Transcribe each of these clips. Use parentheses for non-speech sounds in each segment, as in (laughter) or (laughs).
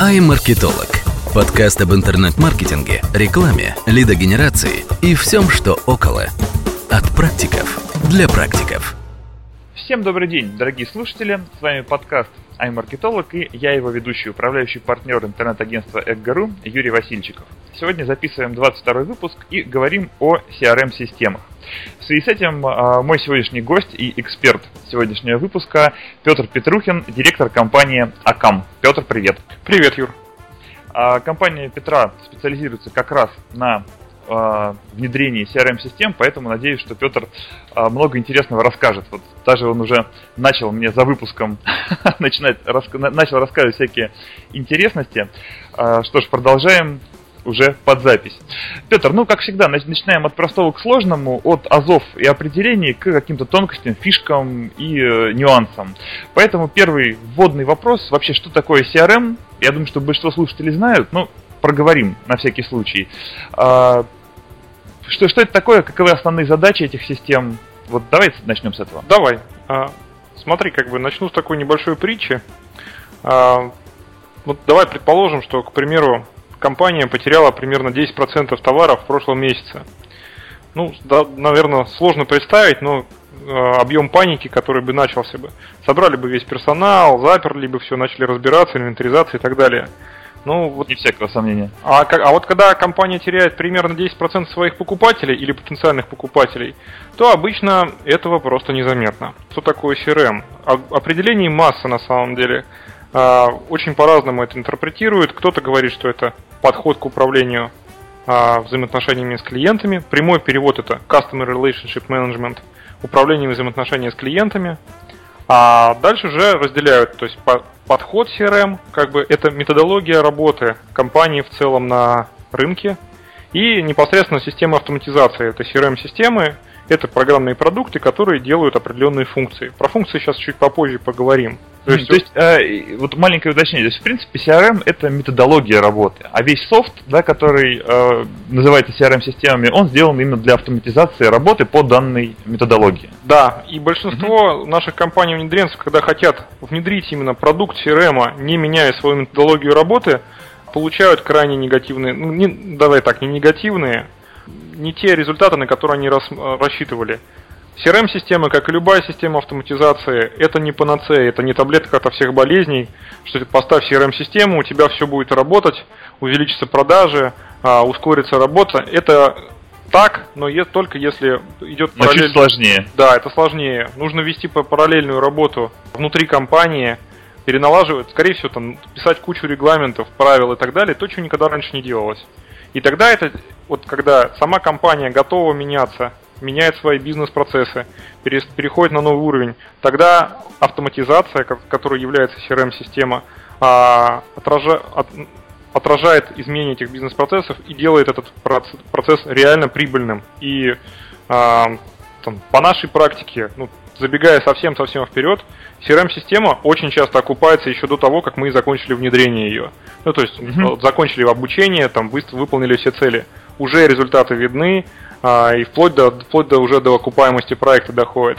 iMarketolog. Подкаст об интернет-маркетинге, рекламе, лидогенерации и всем, что около. От практиков для практиков. Всем добрый день, дорогие слушатели. С вами подкаст iMarketolog и я его ведущий, управляющий партнер интернет-агентства Экгару Юрий Васильчиков. Сегодня записываем 22 выпуск и говорим о CRM-системах. В связи с этим а, мой сегодняшний гость и эксперт сегодняшнего выпуска Петр Петрухин, директор компании Акам. Петр, привет. Привет, Юр. А, компания Петра специализируется как раз на внедрении CRM-систем, поэтому надеюсь, что Петр много интересного расскажет. Вот даже он уже начал мне за выпуском (laughs) начинать, начал рассказывать всякие интересности. Что ж, продолжаем уже под запись. Петр, ну, как всегда, начинаем от простого к сложному, от азов и определений к каким-то тонкостям, фишкам и э, нюансам. Поэтому первый вводный вопрос, вообще, что такое CRM? Я думаю, что большинство слушателей знают, но проговорим на всякий случай. А, что, что это такое, каковы основные задачи этих систем? Вот давайте начнем с этого. Давай. А, смотри, как бы начну с такой небольшой притчи. А, вот давай предположим, что, к примеру, компания потеряла примерно 10% товаров в прошлом месяце. Ну, да, наверное, сложно представить, но э, объем паники, который бы начался бы. Собрали бы весь персонал, заперли бы все, начали разбираться, инвентаризация и так далее. Ну, вот... Не всякого сомнения. А, а вот когда компания теряет примерно 10% своих покупателей или потенциальных покупателей, то обычно этого просто незаметно. Что такое CRM? Определений масса на самом деле. А, очень по-разному это интерпретируют. Кто-то говорит, что это подход к управлению а, взаимоотношениями с клиентами. Прямой перевод это Customer Relationship Management, управление взаимоотношениями с клиентами. А дальше уже разделяют, то есть подход CRM, как бы это методология работы компании в целом на рынке, и непосредственно система автоматизации. Это CRM-системы, это программные продукты, которые делают определенные функции. Про функции сейчас чуть попозже поговорим. То есть, то есть э, вот маленькое уточнение. То есть, в принципе, CRM это методология работы, а весь софт, да, который э, называется CRM-системами, он сделан именно для автоматизации работы по данной методологии. Да, и большинство mm-hmm. наших компаний-внедренцев, когда хотят внедрить именно продукт CRM, не меняя свою методологию работы, получают крайне негативные, ну, не, давай так, не негативные, не те результаты, на которые они рас, рассчитывали. CRM-система, как и любая система автоматизации, это не панацея, это не таблетка от всех болезней, что ты поставь CRM-систему, у тебя все будет работать, увеличатся продажи, а, ускорится работа. Это так, но есть только если идет но параллель... чуть сложнее. Да, это сложнее. Нужно вести параллельную работу внутри компании, переналаживать, скорее всего, там, писать кучу регламентов, правил и так далее, то, чего никогда раньше не делалось. И тогда это, вот когда сама компания готова меняться, меняет свои бизнес-процессы, переходит на новый уровень, тогда автоматизация, которая является CRM-система, а, отражает изменение этих бизнес-процессов и делает этот процесс реально прибыльным. И а, там, по нашей практике, ну, забегая совсем-совсем вперед, CRM-система очень часто окупается еще до того, как мы закончили внедрение ее. Ну, то есть mm-hmm. закончили обучение, там, выполнили все цели. Уже результаты видны, и вплоть до, вплоть до уже до окупаемости проекта доходит.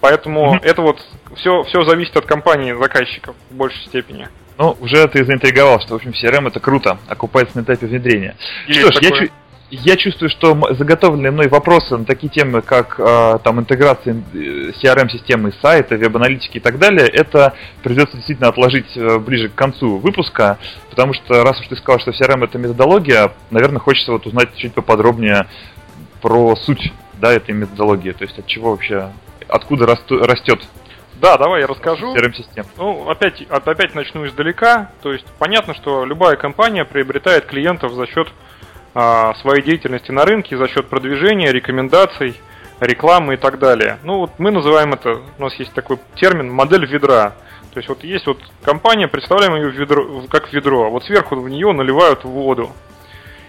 Поэтому mm-hmm. это вот все, все зависит от компании заказчиков в большей степени. Ну, уже ты заинтриговал, что, в общем, CRM это круто, окупается на этапе внедрения. Есть что ж, такое. я, я чувствую, что заготовленные мной вопросы на такие темы, как э, там интеграция э, CRM-системы сайта, веб-аналитики и так далее, это придется действительно отложить э, ближе к концу выпуска, потому что раз уж ты сказал, что CRM это методология, наверное, хочется вот узнать чуть поподробнее про суть да, этой методологии, то есть от чего вообще, откуда растет да, давай я расскажу. CRM-систем. Ну, опять, опять начну издалека. То есть понятно, что любая компания приобретает клиентов за счет а, своей деятельности на рынке за счет продвижения, рекомендаций, рекламы и так далее. Ну вот мы называем это, у нас есть такой термин модель ведра. То есть вот есть вот компания, представляем ее ведро, как ведро, а вот сверху в нее наливают воду.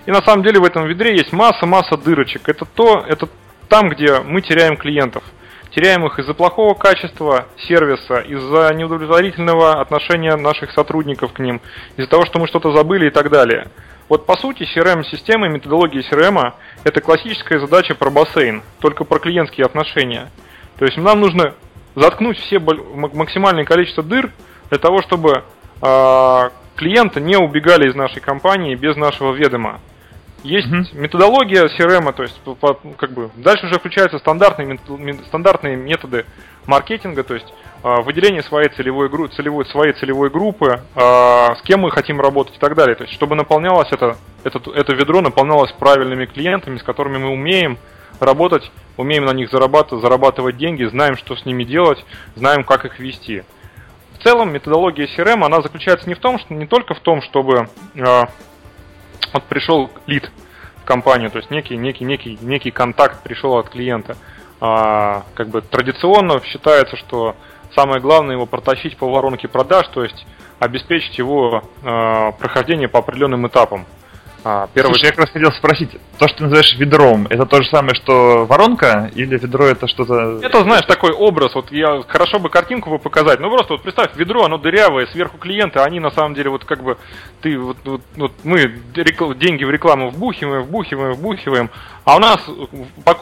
И на самом деле в этом ведре есть масса-масса дырочек. Это то, это там, где мы теряем клиентов. Теряем их из-за плохого качества сервиса, из-за неудовлетворительного отношения наших сотрудников к ним, из-за того, что мы что-то забыли и так далее. Вот по сути CRM-система методология CRM это классическая задача про бассейн, только про клиентские отношения. То есть нам нужно заткнуть все максимальное количество дыр для того, чтобы э, клиенты не убегали из нашей компании без нашего ведома. Есть Мгм. методология CRM, то есть по- как бы дальше уже включаются стандартные, стандартные методы маркетинга, то есть а, выделение своей целевой, целевой, своей целевой группы, а, с кем мы хотим работать и так далее. То есть чтобы наполнялось это, это, это ведро наполнялось правильными клиентами, с которыми мы умеем работать, умеем на них зарабатывать, зарабатывать деньги, знаем, что с ними делать, знаем, как их вести. В целом методология CRM, она заключается не в том, что не только в том, чтобы а, вот пришел лид в компанию, то есть некий, некий, некий, некий контакт пришел от клиента. А, как бы традиционно считается, что самое главное его протащить по воронке продаж, то есть обеспечить его а, прохождение по определенным этапам. А, первый Слушай, я как раз хотел спросить, то, что ты называешь ведром, это то же самое, что воронка, или ведро это что-то... Это, знаешь, такой образ, вот я хорошо бы картинку бы показать, ну просто вот представь, ведро, оно дырявое, сверху клиенты, они на самом деле вот как бы, ты вот, вот, вот мы рекл- деньги в рекламу вбухиваем, вбухиваем, вбухиваем, а у нас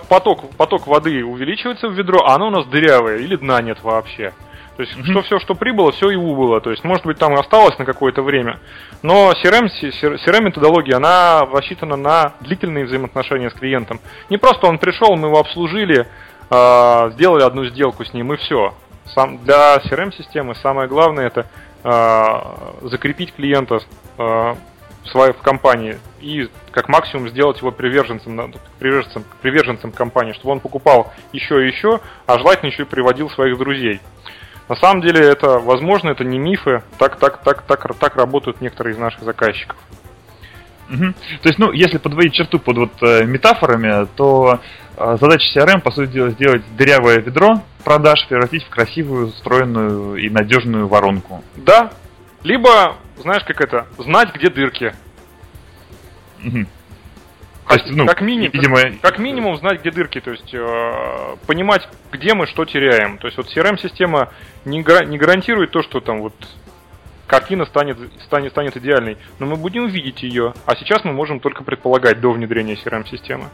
поток, поток воды увеличивается в ведро, а оно у нас дырявое, или дна нет вообще. То есть, что все, что прибыло, все и убыло. То есть, может быть, там осталось на какое-то время. Но CRM, CRM методология, она рассчитана на длительные взаимоотношения с клиентом. Не просто он пришел, мы его обслужили, э, сделали одну сделку с ним и все. Сам, для CRM-системы самое главное это э, закрепить клиента э, в своей в компании и как максимум сделать его приверженцем, приверженцем, приверженцем компании, чтобы он покупал еще и еще, а желательно еще и приводил своих друзей. На самом деле это возможно, это не мифы, так, так, так, так, так работают некоторые из наших заказчиков. Мгм. То есть, ну, если подводить черту под вот э, метафорами, то э, задача CRM, по сути дела, сделать дырявое ведро продаж, превратить в красивую, стройную и надежную воронку. Да, либо, знаешь, как это, знать, где дырки. Мгм. То есть, ну, как, мини- видимо- как, как минимум знать, где дырки, то есть э, понимать, где мы что теряем. То есть вот CRM-система не, гара- не гарантирует то, что там вот картина станет, станет, станет идеальной, но мы будем видеть ее, а сейчас мы можем только предполагать до внедрения CRM-системы.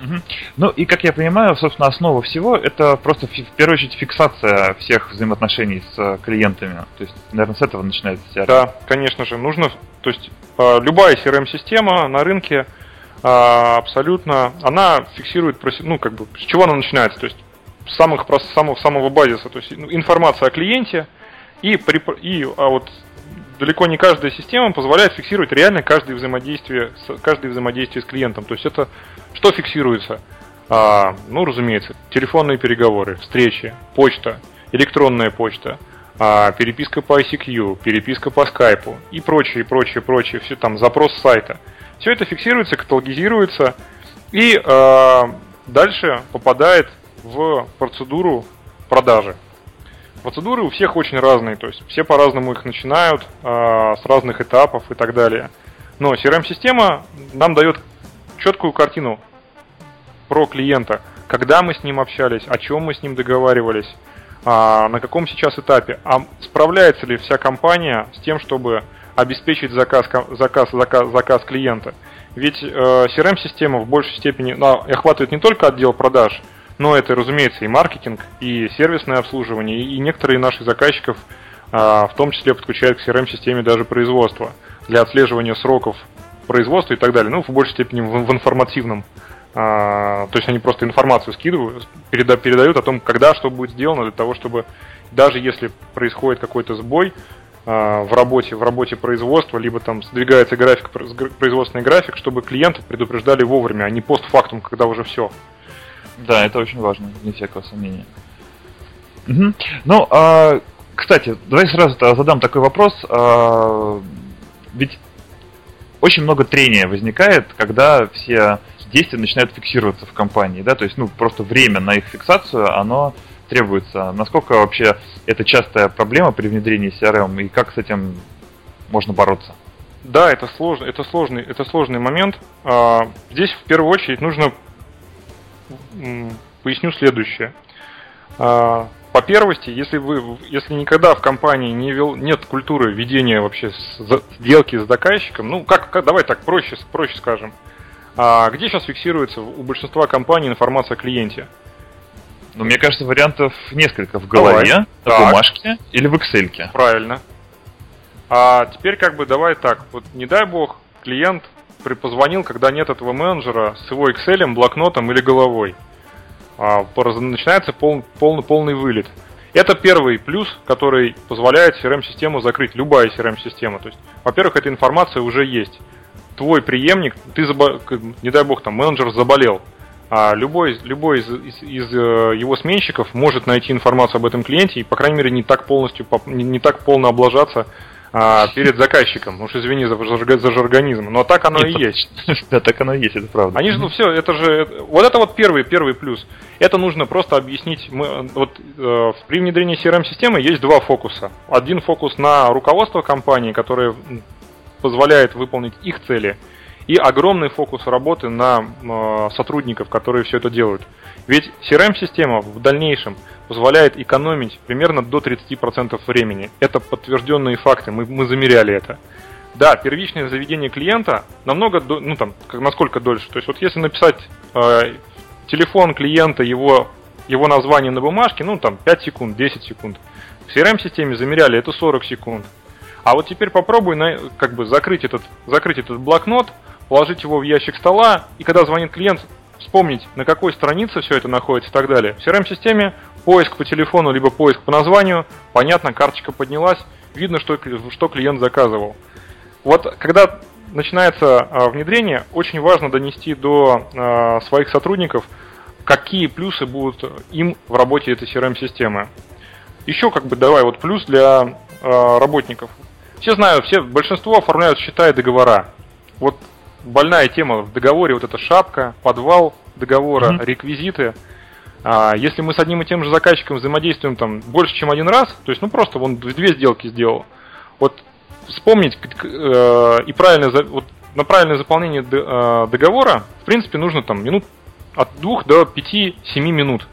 Мгм. Ну и как я понимаю, собственно, основа всего это просто в первую очередь фиксация всех взаимоотношений с э, клиентами. То есть, наверное, с этого начинается CRM. Да, конечно же, нужно, то есть э, любая CRM-система на рынке абсолютно, она фиксирует, ну как бы, с чего она начинается, то есть с самых прос- самого самого базиса, то есть ну, информация о клиенте и при, и а вот далеко не каждая система позволяет фиксировать реально каждое взаимодействие с каждое взаимодействие с клиентом, то есть это что фиксируется? А, ну, разумеется, телефонные переговоры, встречи, почта, электронная почта, а, переписка по ICQ, переписка по скайпу и прочее, прочее, прочее, все там, запрос с сайта. Все это фиксируется, каталогизируется и а, дальше попадает в процедуру продажи. Процедуры у всех очень разные, то есть все по-разному их начинают, а, с разных этапов и так далее. Но CRM-система нам дает четкую картину про клиента, когда мы с ним общались, о чем мы с ним договаривались, а, на каком сейчас этапе, а справляется ли вся компания с тем, чтобы обеспечить заказ, заказ, заказ, заказ клиента. Ведь э, CRM-система в большей степени ну, охватывает не только отдел продаж, но это, разумеется, и маркетинг, и сервисное обслуживание, и, некоторые наших заказчиков а, в том числе подключают к CRM-системе даже производство для отслеживания сроков производства и так далее. Ну, в большей степени в, в информативном. а, то есть они просто информацию скидывают, переда- передают о том, когда что будет сделано, для того, чтобы даже если происходит какой-то сбой а, в работе, в работе производства, либо там сдвигается график, производственный график, чтобы клиентов предупреждали вовремя, а не постфактум, когда уже все. Да, это очень важно, не всякого сомнения. Мгм. Ну, а, кстати, давай сразу задам такой вопрос. А, ведь очень много трения возникает, когда все действия начинают фиксироваться в компании, да, то есть, ну, просто время на их фиксацию, оно требуется. Насколько вообще это частая проблема при внедрении CRM и как с этим можно бороться? Да, это сложно, это сложный, это сложный момент. А, Здесь в первую очередь нужно поясню следующее. А, По первости, если вы, если никогда в компании не вел, нет культуры ведения вообще сделки с заказчиком, ну как, как- давай так проще, проще скажем. А где сейчас фиксируется у большинства компаний информация о клиенте? Ну, мне кажется, вариантов несколько в голове, Давай. на Так. бумажке или в Excel. Правильно. А теперь как бы давай так, вот не дай бог, клиент позвонил, когда нет этого менеджера с его Excel, блокнотом или головой. А, начинается пол, пол, полный вылет. Это первый плюс, который позволяет CRM-систему закрыть, любая CRM-система. То есть, во-первых, эта информация уже есть. Твой преемник, ты забо... не дай бог, там менеджер заболел, а любой, любой из, из, из э, его сменщиков может найти информацию об этом клиенте и, по крайней мере, не так полностью, не, не так полно облажаться а, перед заказчиком. Уж извини за, за жаргонизм. Но так оно и есть. (laughs) Да, так оно и есть, это правда. Они же, ну все, это же... Вот это вот первый, первый плюс. Это нужно просто объяснить. Мы, вот э, при внедрении CRM-системы есть два фокуса. Один фокус на руководство компании, которое позволяет выполнить их цели – и огромный фокус работы на э, сотрудников, которые все это делают. Ведь CRM-система в дальнейшем позволяет экономить примерно до 30% времени. Это подтвержденные факты, мы, мы замеряли это. Да, первичное заведение клиента намного, ну там, как, насколько дольше. То есть вот если написать э, телефон клиента, его, его название на бумажке, ну там 5 секунд, 10 секунд. В CRM-системе замеряли это 40 секунд. А вот теперь попробуй на, как бы закрыть этот, закрыть этот блокнот, положить его в ящик стола, и когда звонит клиент, вспомнить, на какой странице все это находится и так далее. В CRM-системе поиск по телефону, либо поиск по названию, понятно, карточка поднялась, видно, что, что клиент заказывал. Вот когда начинается а, внедрение, очень важно донести до а, своих сотрудников, какие плюсы будут им в работе этой CRM-системы. Еще как бы давай вот плюс для а, работников. Все знают, все, большинство оформляют счета и договора. Вот больная тема в договоре, вот эта шапка, подвал договора, mm-hmm. реквизиты. А, если мы с одним и тем же заказчиком взаимодействуем там больше, чем один раз, то есть, ну просто он две сделки сделал, вот вспомнить э, и правильно, вот, на правильное заполнение э, договора, в принципе, нужно там минут от двух до пяти-семи минут.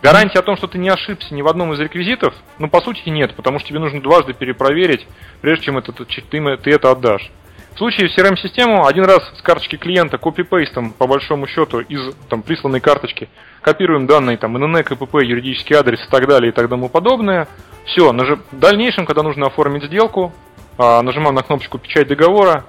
Гарантии о том, что ты не ошибся ни в одном из реквизитов, ну, по сути, нет, потому что тебе нужно дважды перепроверить, прежде чем это, ты, ты это отдашь. В случае в CRM-систему один раз с карточки клиента копипейстом, по большому счету, из там, присланной карточки, копируем данные, там, НН, КПП, юридический адрес и так далее и так тому подобное. Все, нажим... в дальнейшем, когда нужно оформить сделку, а, нажимаем на кнопочку «Печать договора»,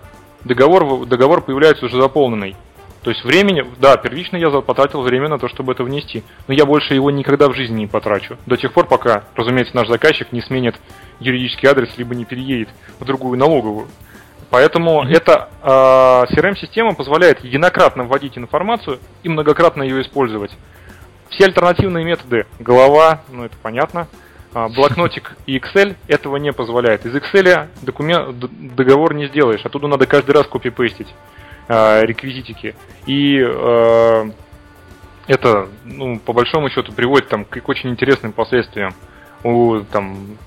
договор, договор появляется уже заполненный. То есть времени, да, первично я потратил время на то, чтобы это внести, но я больше его никогда в жизни не потрачу. До тех пор, пока, разумеется, наш заказчик не сменит юридический адрес, либо не переедет в другую налоговую. Поэтому mm-hmm. эта э, CRM-система позволяет единократно вводить информацию и многократно ее использовать. Все альтернативные методы, голова, ну это понятно, э, блокнотик и Excel этого не позволяет. Из Excel документ, договор не сделаешь, оттуда надо каждый раз копипейстить э, реквизитики. И э, это, ну, по большому счету, приводит там, к очень интересным последствиям. У там,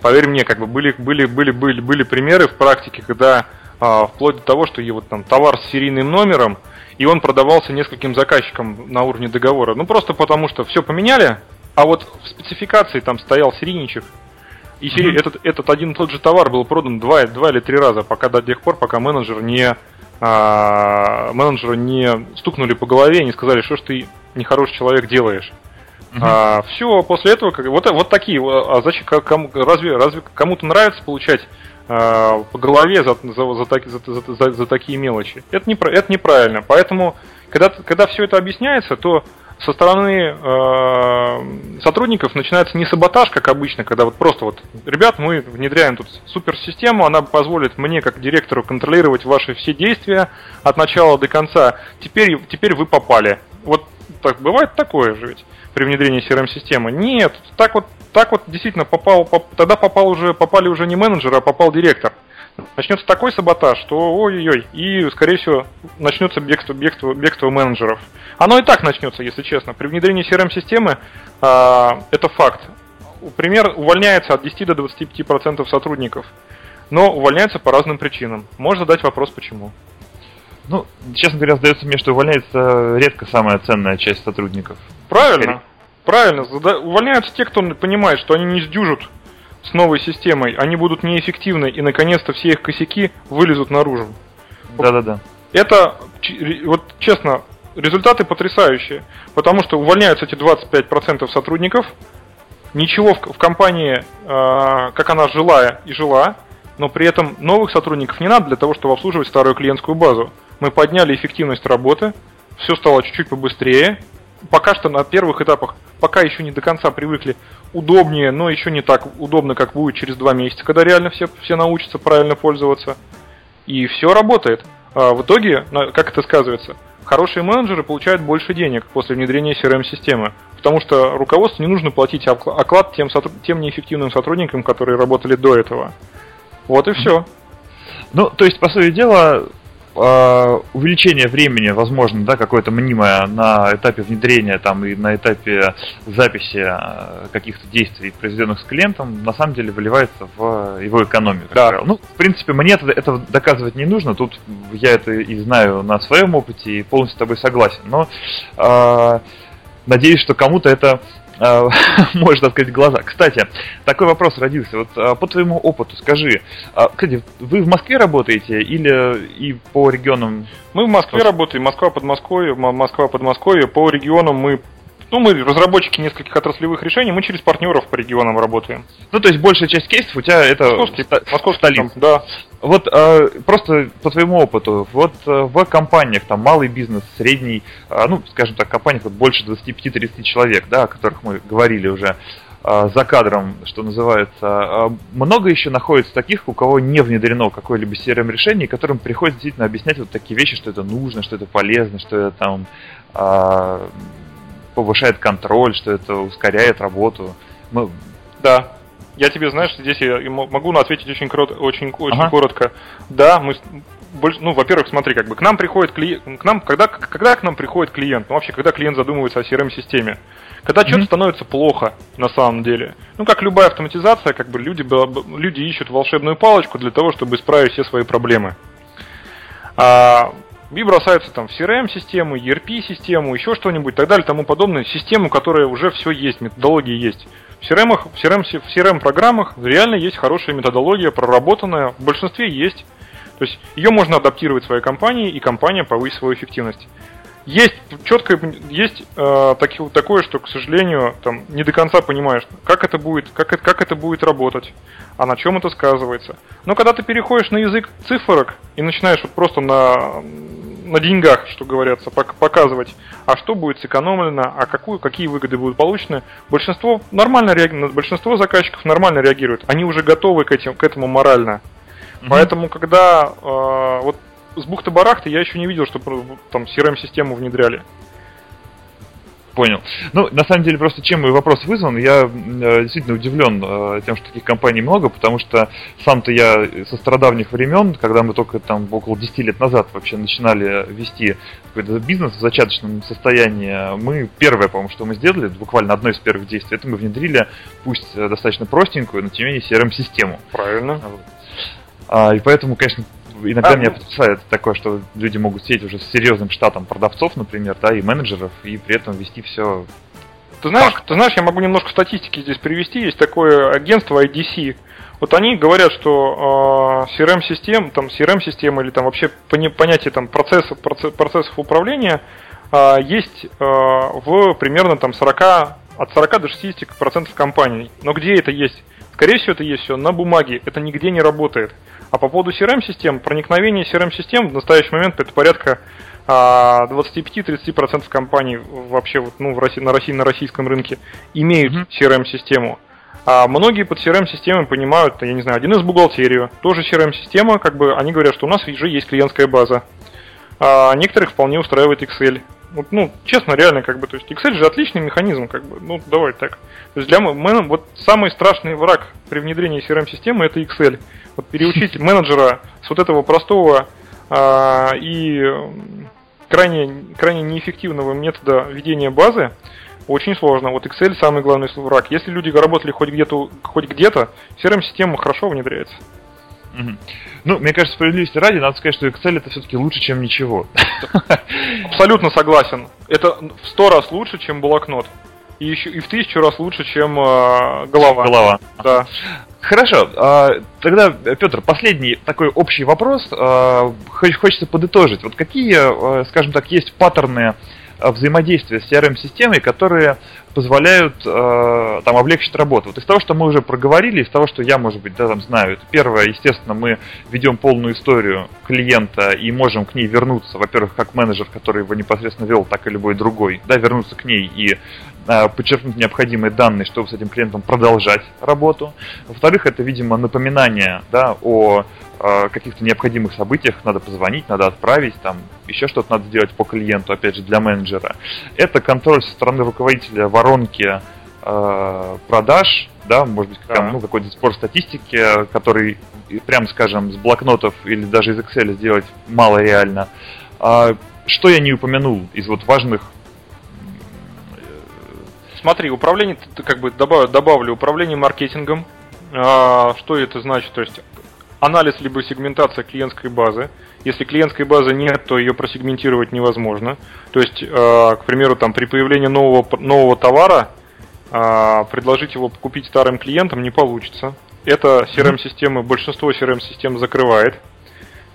поверь мне, как бы были, были, были, были, были примеры в практике, когда а, вплоть до того, что его там товар с серийным номером, и он продавался нескольким заказчикам на уровне договора. Ну просто потому что все поменяли, а вот в спецификации там стоял серийничек, и mm-hmm. этот, этот один и тот же товар был продан два, два или три раза, пока до тех пор, пока менеджер не а, не стукнули по голове и не сказали, что ж ты нехороший человек делаешь. Uh-huh. А, все, после этого, как, вот, вот такие, а зачем, кому, разве, разве кому-то нравится получать а, по голове за, за, за, за, за, за такие мелочи? Это, не, это неправильно. Поэтому, когда, когда все это объясняется, то со стороны э, сотрудников начинается не саботаж, как обычно, когда вот просто вот, ребят, мы внедряем тут суперсистему, она позволит мне, как директору, контролировать ваши все действия от начала до конца. Теперь, теперь вы попали. Вот так бывает такое же ведь при внедрении CRM-системы. Нет, так вот, так вот действительно попал, поп, тогда попал уже, попали уже не менеджеры, а попал директор. Начнется такой саботаж, что ой-ой-ой, и, скорее всего, начнется бегство, бегство, бегство менеджеров. Оно и так начнется, если честно. При внедрении CRM-системы э, это факт. Пример, увольняется от 10 до 25% сотрудников, но увольняется по разным причинам. Можно задать вопрос, почему. Ну, честно говоря, сдается мне, что увольняется редко самая ценная часть сотрудников. Правильно. Правильно. Увольняются те, кто понимает, что они не сдюжат с новой системой, они будут неэффективны, и наконец-то все их косяки вылезут наружу. Да-да-да. Это, вот честно, результаты потрясающие, потому что увольняются эти 25% сотрудников, ничего в, в компании, э, как она жила и жила, но при этом новых сотрудников не надо для того, чтобы обслуживать старую клиентскую базу. Мы подняли эффективность работы, все стало чуть-чуть побыстрее. Пока что на первых этапах, пока еще не до конца привыкли, удобнее, но еще не так удобно, как будет через два месяца, когда реально все, все научатся правильно пользоваться. И все работает. А в итоге, как это сказывается? Хорошие менеджеры получают больше денег после внедрения CRM-системы, потому что руководству не нужно платить оклад тем, тем неэффективным сотрудникам, которые работали до этого. Вот и все. Ну, то есть, по сути дела, увеличение времени, возможно, да, какое-то мнимое на этапе внедрения там и на этапе записи а, каких-то действий, произведенных с клиентом, на самом деле выливается в его экономику. Да. Ну, в принципе, мне это, это доказывать не нужно. Тут я это и знаю на своем опыте и полностью с тобой согласен. Но э, надеюсь, что кому-то это а, (laughs) может открыть глаза. Кстати, такой вопрос родился. Вот а, по твоему опыту скажи, а, кстати, вы в Москве работаете или и по регионам? Мы в Москве работаем, Москва, Подмосковье, Москва, Подмосковье. По регионам мы ну, мы разработчики нескольких отраслевых решений, мы через партнеров по регионам работаем. Ну, то есть большая часть кейсов у тебя это Московский, Московский столица. Да. Вот э, просто по твоему опыту, вот э, в компаниях, там малый бизнес, средний, э, ну, скажем так, компаниях вот больше 25-30 человек, да, о которых мы говорили уже, э, за кадром, что называется, э, много еще находится таких, у кого не внедрено какое-либо CRM-решение, которым приходится действительно объяснять вот такие вещи, что это нужно, что это полезно, что это там э, повышает контроль, что это ускоряет работу. Мы... Да. Я тебе, знаешь, здесь я могу ответить очень, корот, очень, очень ага. коротко. Да, мы больше, ну, во-первых, смотри, как бы к нам приходит клиент, к нам, когда, когда к нам приходит клиент, ну, вообще, когда клиент задумывается о CRM-системе, когда mm-hmm. что-то становится плохо на самом деле. Ну, как любая автоматизация, как бы люди, люди ищут волшебную палочку для того, чтобы исправить все свои проблемы. А, и бросаются там в CRM-систему, ERP-систему, еще что-нибудь, так далее, тому подобное, систему, которая уже все есть, методологии есть. В CRM, в CRM, в CRM-программах реально есть хорошая методология, проработанная, в большинстве есть. То есть ее можно адаптировать своей компании, и компания повысит свою эффективность. Есть четко, есть э, таки, такое, что, к сожалению, там не до конца понимаешь, как это будет, как это, как это будет работать, а на чем это сказывается. Но когда ты переходишь на язык цифрок и начинаешь вот просто на на деньгах, что говорится, показывать, а что будет сэкономлено, а какую, какие выгоды будут получены. Большинство нормально реагирует, большинство заказчиков нормально реагируют, они уже готовы к, этим, к этому морально. Mm-hmm. Поэтому, когда э, вот с бухты-барахты я еще не видел, что там CRM-систему внедряли. Понял. Ну, на самом деле, просто чем мой вопрос вызван, я э, действительно удивлен э, тем, что таких компаний много, потому что сам-то я со страдавних времен, когда мы только там около 10 лет назад вообще начинали вести какой-то бизнес в зачаточном состоянии, мы первое, по-моему, что мы сделали, буквально одно из первых действий, это мы внедрили, пусть достаточно простенькую, но тем не менее CRM-систему. Правильно. А, и поэтому, конечно, иногда а, меня потрясает такое, что люди могут сидеть уже с серьезным штатом продавцов, например, да, и менеджеров, и при этом вести все. Ты знаешь, ты знаешь, я могу немножко статистики здесь привести. Есть такое агентство IDC. Вот они говорят, что э, CRM-систем, там CRM-система или там вообще понятие там процессов, процессов управления э, есть э, в примерно там 40, от 40 до 60 процентов компаний. Но где это есть? Скорее всего, это есть все на бумаге. Это нигде не работает. А по поводу CRM-систем, проникновение CRM-систем в настоящий момент это порядка 25-30% а, компаний вообще вот, ну, в России, на, России, на российском рынке имеют mm-hmm. CRM-систему. А многие под CRM-системой понимают, я не знаю, один из бухгалтерию, тоже CRM-система, как бы они говорят, что у нас уже есть клиентская база. А некоторых вполне устраивает Excel. Вот, ну, честно, реально, как бы, то есть Excel же отличный механизм, как бы, ну, давай так. То есть для менеджера, вот самый страшный враг при внедрении CRM-системы это Excel. Вот переучить (laughs) менеджера с вот этого простого а, и крайне, крайне неэффективного метода ведения базы очень сложно. Вот Excel самый главный враг. Если люди работали хоть где-то, хоть где-то, CRM-система хорошо внедряется. Угу. Ну, мне кажется, справедливости ради, надо сказать, что Excel это все-таки лучше, чем ничего. (laughs) Абсолютно согласен. Это в сто раз лучше, чем блокнот. И еще и в тысячу раз лучше, чем э, голова. Голова. Да. Хорошо. Э, тогда, Петр, последний такой общий вопрос. Э, хочется подытожить. Вот какие, э, скажем так, есть паттерны взаимодействия с CRM-системой, которые позволяют э, там облегчить работу. Вот из того, что мы уже проговорили, из того, что я, может быть, да, там знаю, это первое, естественно, мы ведем полную историю клиента и можем к ней вернуться, во-первых, как менеджер, который его непосредственно вел, так и любой другой, да, вернуться к ней и э, подчеркнуть необходимые данные, чтобы с этим клиентом продолжать работу. Во-вторых, это, видимо, напоминание, да, о э, каких-то необходимых событиях, надо позвонить, надо отправить, там, еще что-то надо сделать по клиенту, опять же, для менеджера. Это контроль со стороны руководителя воронки э, продаж, да, может быть, да. ну, какой-то сбор статистики, который, прям скажем, с блокнотов или даже из Excel сделать мало реально. А, что я не упомянул из вот важных Смотри, управление, как бы добавлю, добавлю управление маркетингом. А, что это значит? То есть анализ либо сегментация клиентской базы. Если клиентской базы нет, то ее просегментировать невозможно. То есть, э, к примеру, там при появлении нового, нового товара э, предложить его купить старым клиентам не получится. Это CRM-системы, большинство CRM-систем закрывает.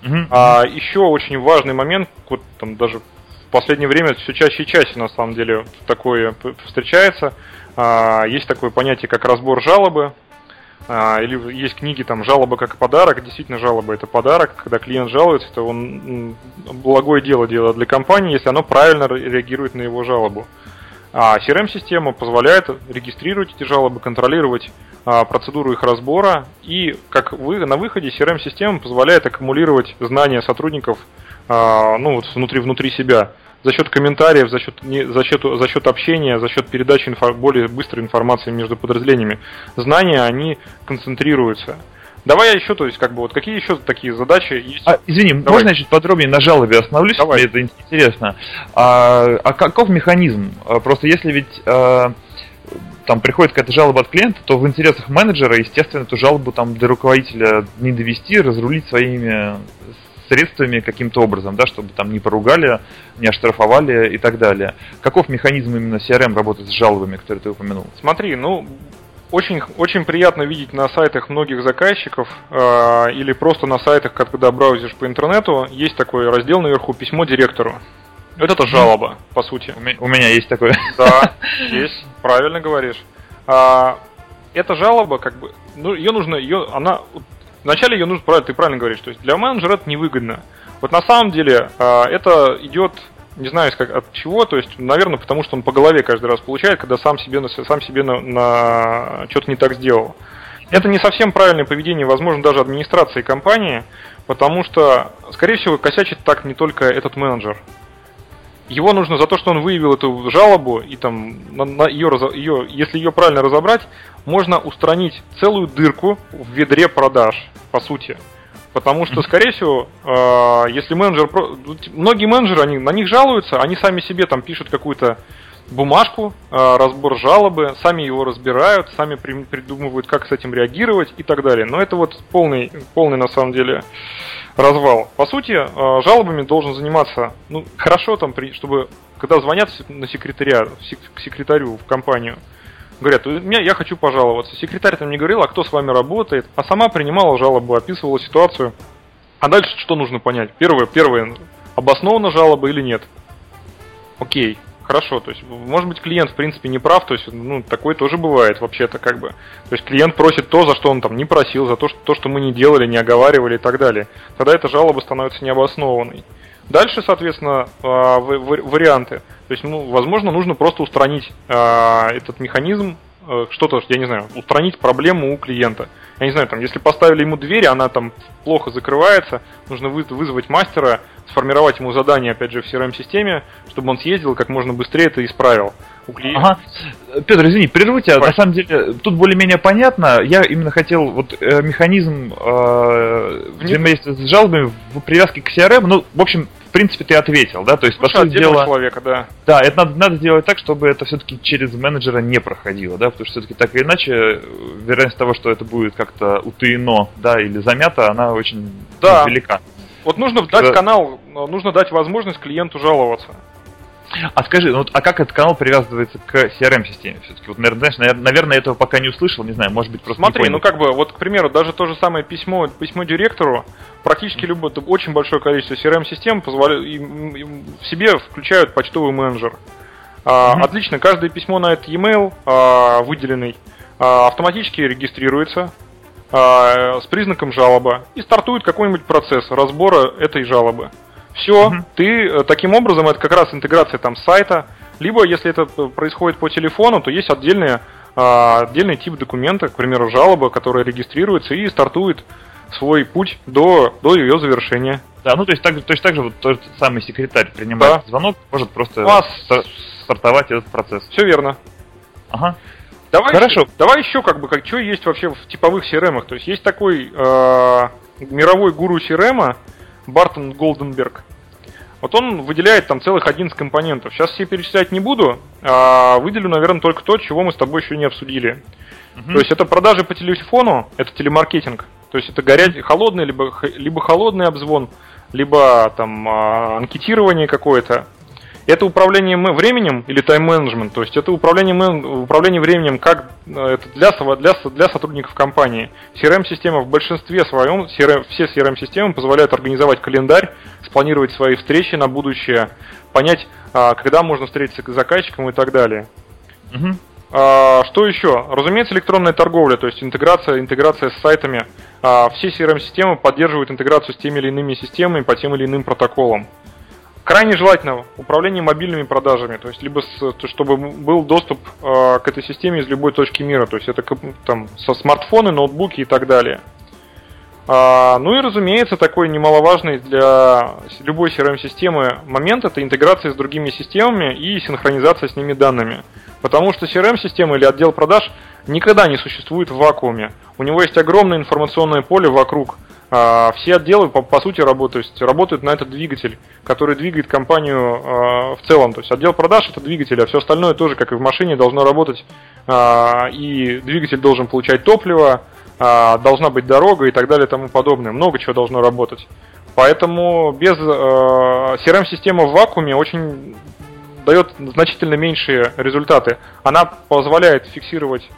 Mm-hmm. А еще очень важный момент, вот там даже в последнее время все чаще и чаще на самом деле такое встречается. А, есть такое понятие, как разбор жалобы. А, или есть книги там жалоба как подарок. Действительно, жалоба это подарок. Когда клиент жалуется, то он благое дело делает для компании, если оно правильно реагирует на его жалобу. А CRM-система позволяет регистрировать эти жалобы, контролировать а, процедуру их разбора. И как вы, на выходе CRM-система позволяет аккумулировать знания сотрудников а, ну, вот внутри, внутри себя за счет комментариев, за счет, не, за счет, за счет общения, за счет передачи инфо, более быстрой информации между подразделениями. Знания, они концентрируются. Давай я еще, то есть, как бы, вот какие еще такие задачи есть? А, извини, Давай. можно я чуть подробнее на жалобе остановлюсь? Давай. Мне это интересно. А, а каков механизм? А, просто если ведь а, там приходит какая-то жалоба от клиента, то в интересах менеджера, естественно, эту жалобу там до руководителя не довести, разрулить своими средствами каким-то образом, да, чтобы там не поругали, не оштрафовали и так далее. Каков механизм именно CRM работы с жалобами, которые ты упомянул? Смотри, ну, очень, очень приятно видеть на сайтах многих заказчиков э, или просто на сайтах, когда браузишь по интернету, есть такой раздел наверху «Письмо директору». Это то жалоба, по сути. У меня есть такое. Да, (laughs) есть, правильно говоришь. А, эта жалоба, как бы, ну, ее нужно, ее, она Вначале ее нужно, правильно, ты правильно говоришь, то есть для менеджера это невыгодно. Вот на самом деле а, это идет, не знаю как, от чего, то есть, наверное, потому что он по голове каждый раз получает, когда сам себе, сам себе на, на что-то не так сделал. Это не совсем правильное поведение, возможно, даже администрации компании, потому что, скорее всего, косячит так не только этот менеджер. Его нужно за то, что он выявил эту жалобу, и там на, на ее, ее, если ее правильно разобрать, можно устранить целую дырку в ведре продаж, по сути. Потому что, скорее всего, э, если менеджер... Многие менеджеры, они, на них жалуются, они сами себе там пишут какую-то бумажку, э, разбор жалобы, сами его разбирают, сами при, придумывают, как с этим реагировать и так далее. Но это вот полный, полный на самом деле развал. По сути, э, жалобами должен заниматься, ну, хорошо там, чтобы, когда звонят на секретаря, к секретарю в компанию, говорят, у меня, я хочу пожаловаться. Секретарь там не говорил, а кто с вами работает, а сама принимала жалобу, описывала ситуацию. А дальше что нужно понять? Первое, первое, обоснована жалоба или нет? Окей, хорошо, то есть, может быть, клиент, в принципе, не прав, то есть, ну, такое тоже бывает, вообще-то, как бы. То есть, клиент просит то, за что он там не просил, за то, что, то, что мы не делали, не оговаривали и так далее. Тогда эта жалоба становится необоснованной. Дальше, соответственно, а, варианты. То есть, ну, возможно, нужно просто устранить а, этот механизм, э, что-то, я не знаю, устранить проблему у клиента. Я не знаю, там, если поставили ему дверь, она там плохо закрывается, нужно вызвать мастера, сформировать ему задание, опять же, в CRM-системе, чтобы он съездил как можно быстрее это исправил. У клиента. Ага. Петр, извини, прерву тебя. На самом деле, тут более-менее понятно. Я именно хотел вот э, механизм э, взаимодействия с жалобами в привязке к CRM. Ну, в общем, в принципе, ты ответил, да? То есть, Слушай, по сути дела... человека, да. Да, это надо, надо сделать так, чтобы это все-таки через менеджера не проходило, да? Потому что все-таки так или иначе, вероятность того, что это будет как-то утаено, да, или замято, она очень да. велика. Вот нужно дать канал, нужно дать возможность клиенту жаловаться. А скажи, ну, а как этот канал привязывается к CRM-системе все-таки? Вот, наверное, знаешь, наверное, этого пока не услышал, не знаю, может быть, просто Смотри, ну как бы, вот, к примеру, даже то же самое письмо, письмо директору, практически любое, очень большое количество CRM-систем позволяют, в себе включают почтовый менеджер. Mm-hmm. Отлично, каждое письмо на этот e-mail а, выделенный а, автоматически регистрируется а, с признаком жалоба и стартует какой-нибудь процесс разбора этой жалобы. Все, mm-hmm. ты э, таким образом, это как раз интеграция там сайта, либо если это происходит по телефону, то есть отдельные, отдельный тип документа, к примеру, жалоба, которая регистрируется и стартует свой путь до, до ее завершения. Да, ну то есть так, то есть так же вот тот самый секретарь принимает да. звонок, может просто Вас... стартовать этот процесс. Все верно. Ага. Давай Хорошо. Еще, давай еще как бы, как что есть вообще в типовых CRM. То есть есть такой э, мировой гуру CRM Бартон Голденберг. Вот он выделяет там целых 11 компонентов. Сейчас все перечислять не буду, а выделю, наверное, только то, чего мы с тобой еще не обсудили. Угу. То есть это продажи по телефону, это телемаркетинг. То есть это горячий, холодный, либо, либо холодный обзвон, либо там а, анкетирование какое-то. Это управление временем или тайм-менеджмент, то есть это управление, управление временем как э, это для, для, для сотрудников компании. CRM-система в большинстве своем, CRM, все CRM-системы позволяют организовать календарь, спланировать свои встречи на будущее, понять, а, когда можно встретиться с заказчиком и так далее. Угу. Что еще? Разумеется, электронная торговля, то есть интеграция, интеграция с сайтами. А, все CRM-системы поддерживают интеграцию с теми или иными системами по тем или иным протоколам. Крайне желательно управление мобильными продажами, то есть либо с, чтобы был доступ э, к этой системе из любой точки мира, то есть это там со смартфоны, ноутбуки и так далее. А, ну и разумеется, такой немаловажный для любой CRM-системы момент это интеграция с другими системами и синхронизация с ними данными. Потому что CRM-система или отдел продаж никогда не существует в вакууме. У него есть огромное информационное поле вокруг, все отделы, по, по сути, работают, работают на этот двигатель, который двигает компанию а, в целом. То есть отдел продаж это двигатель, а все остальное тоже, как и в машине, должно работать. А, и двигатель должен получать топливо, должна быть дорога и так далее и тому подобное. Много чего должно работать. Поэтому без CRM-система в вакууме очень дает значительно меньшие результаты. Она позволяет фиксировать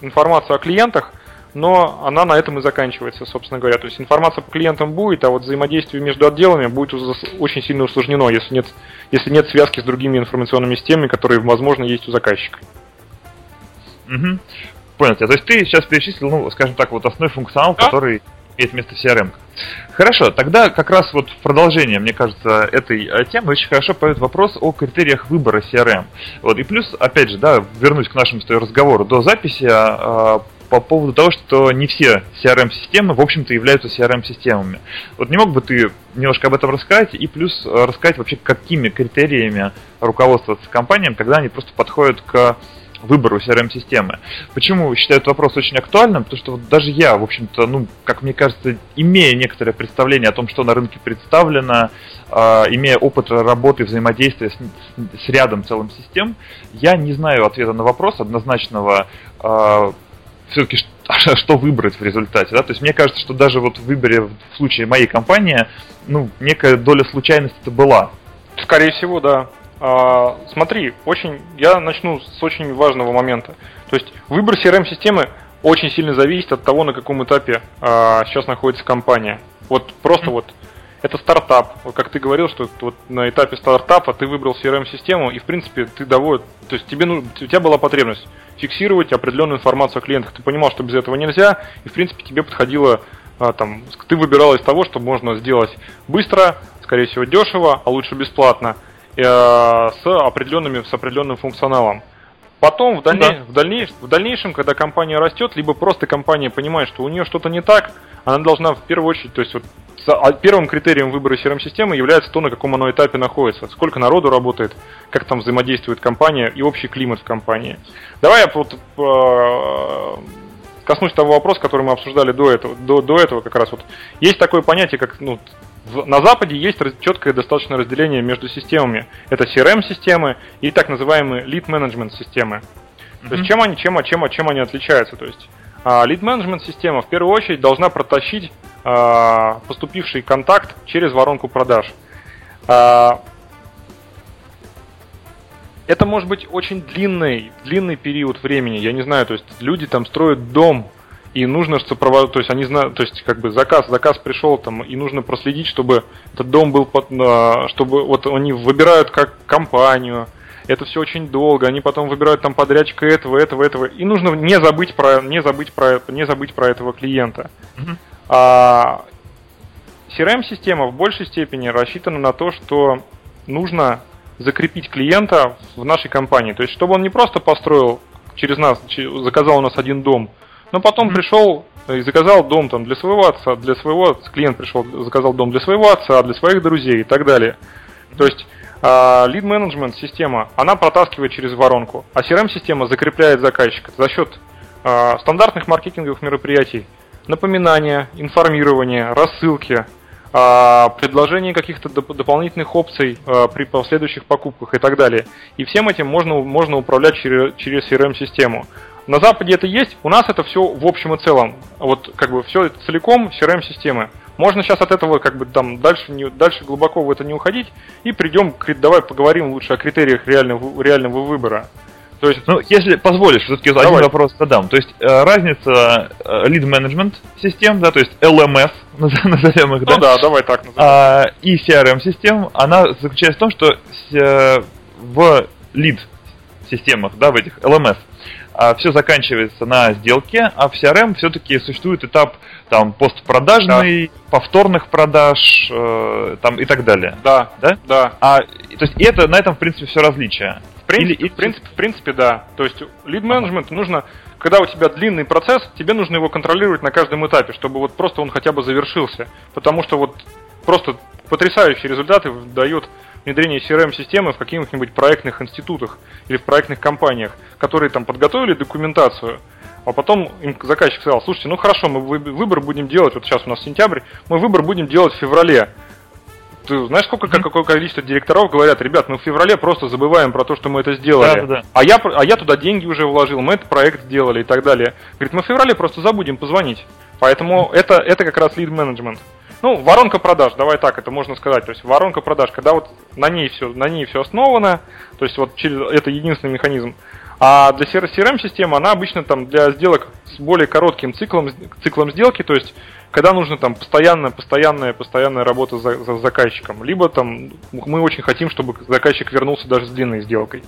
информацию о клиентах, но она на этом и заканчивается, собственно говоря. То есть информация по клиентам будет, а вот взаимодействие между отделами будет очень сильно усложнено, если нет, если нет связки с другими информационными системами, которые, возможно, есть у заказчика. Угу. Понял тебя. То есть ты сейчас перечислил, ну, скажем так, вот основной функционал, да? который имеет место в CRM. Хорошо, тогда как раз вот в продолжение, мне кажется, этой э, темы очень хорошо пойдет вопрос о критериях выбора CRM. Вот, и плюс, опять же, да, вернусь к нашему разговору до записи, а, а по поводу того, что не все CRM-системы, в общем-то, являются CRM-системами. Вот не мог бы ты немножко об этом рассказать и плюс э, рассказать вообще, какими критериями руководствоваться компаниям, когда они просто подходят к выбору CRM-системы. Почему считаю этот вопрос очень актуальным? Потому что вот даже я, в общем-то, ну, как мне кажется, имея некоторое представление о том, что на рынке представлено, э, имея опыт работы, взаимодействия с, с рядом целым систем, я не знаю ответа на вопрос однозначного, э, все-таки (laughs) что выбрать в результате, да, то есть мне кажется, что даже вот в выборе в случае моей компании, ну, некая доля случайности это была. Скорее всего, да. А, смотри, очень, я начну с очень важного момента. То есть выбор CRM-системы очень сильно зависит от того, на каком этапе а, сейчас находится компания. Вот просто mm-hmm. вот это стартап. Вот как ты говорил, что вот на этапе стартапа ты выбрал CRM-систему, и в принципе ты доволен. То есть тебе, ну, у тебя была потребность фиксировать определенную информацию о клиентах. Ты понимал, что без этого нельзя, и в принципе тебе подходило а, там, ты выбирал из того, что можно сделать быстро, скорее всего дешево, а лучше бесплатно, э, с определенными, с определенным функционалом. Потом в, дальней, ну, да. в, дальнейшем, в дальнейшем, когда компания растет, либо просто компания понимает, что у нее что-то не так, она должна в первую очередь, то есть вот а первым критерием выбора CRM-системы является то, на каком оно этапе находится, сколько народу работает, как там взаимодействует компания и общий климат в компании. Давай я вот э, коснусь того вопроса, который мы обсуждали до этого, до, до этого как раз вот. Есть такое понятие, как ну, на Западе есть четкое достаточное разделение между системами. Это CRM-системы и так называемые lead management системы. Mm-hmm. То есть чем они, чем, чем, чем они отличаются? То есть lead management система в первую очередь должна протащить а, поступивший контакт через воронку продаж. А, это может быть очень длинный, длинный период времени. Я не знаю, то есть люди там строят дом, и нужно сопровождать, то есть они знают, то есть как бы заказ, заказ пришел там, и нужно проследить, чтобы этот дом был, под, чтобы вот они выбирают как компанию, это все очень долго, они потом выбирают там подрядчика этого, этого, этого, и нужно не забыть про, не забыть про, не забыть про этого клиента. Mm-hmm. А, CRM-система в большей степени рассчитана на то, что нужно закрепить клиента в нашей компании. То есть, чтобы он не просто построил через нас, заказал у нас один дом, но потом mm-hmm. пришел и заказал дом там для своего отца, для своего клиент пришел, заказал дом для своего отца, для своих друзей и так далее. То есть Lead Management система, она протаскивает через воронку, а CRM-система закрепляет заказчика за счет э, стандартных маркетинговых мероприятий, напоминания, информирования, рассылки, э, предложения каких-то доп- дополнительных опций э, при последующих покупках и так далее. И всем этим можно, можно управлять через, через CRM-систему. На Западе это есть, у нас это все в общем и целом. Вот как бы все целиком CRM-системы. Можно сейчас от этого как бы там дальше, не, дальше глубоко в это не уходить и придем, к, давай поговорим лучше о критериях реального, реального выбора. То есть, ну, если позволишь, все-таки один вопрос задам. То есть, э, разница э, lead management систем, да, то есть LMS, (laughs) назовем их, ну, да? Ну да, давай так назовем. А, и CRM систем, она заключается в том, что э, в lead системах, да, в этих LMS, все заканчивается на сделке, а в CRM все-таки существует этап там постпродажный, да. повторных продаж э, там и так далее. Да, да, да. А, то есть это на этом в принципе все различие. В принципе, Или, в, принципе, в принципе, да. То есть lead management ага. нужно, когда у тебя длинный процесс, тебе нужно его контролировать на каждом этапе, чтобы вот просто он хотя бы завершился. Потому что вот просто потрясающие результаты дает внедрение CRM-системы в каких-нибудь проектных институтах или в проектных компаниях, которые там подготовили документацию, а потом им заказчик сказал, слушайте, ну хорошо, мы выбор будем делать, вот сейчас у нас сентябрь, мы выбор будем делать в феврале. Ты знаешь, сколько, mm-hmm. какое количество директоров говорят, ребят, мы в феврале просто забываем про то, что мы это сделали. Да, да, да. А, я, а я туда деньги уже вложил, мы этот проект сделали и так далее. Говорит, мы в феврале просто забудем позвонить. Поэтому это, это как раз management. Ну, воронка продаж, давай так это можно сказать. То есть воронка продаж, когда вот на ней все, на ней все основано, то есть вот через это единственный механизм. А для CRM-системы она обычно там для сделок с более коротким циклом, циклом сделки, то есть когда нужно там постоянная, постоянная, постоянная работа за, за заказчиком, либо там мы очень хотим, чтобы заказчик вернулся даже с длинной сделкой.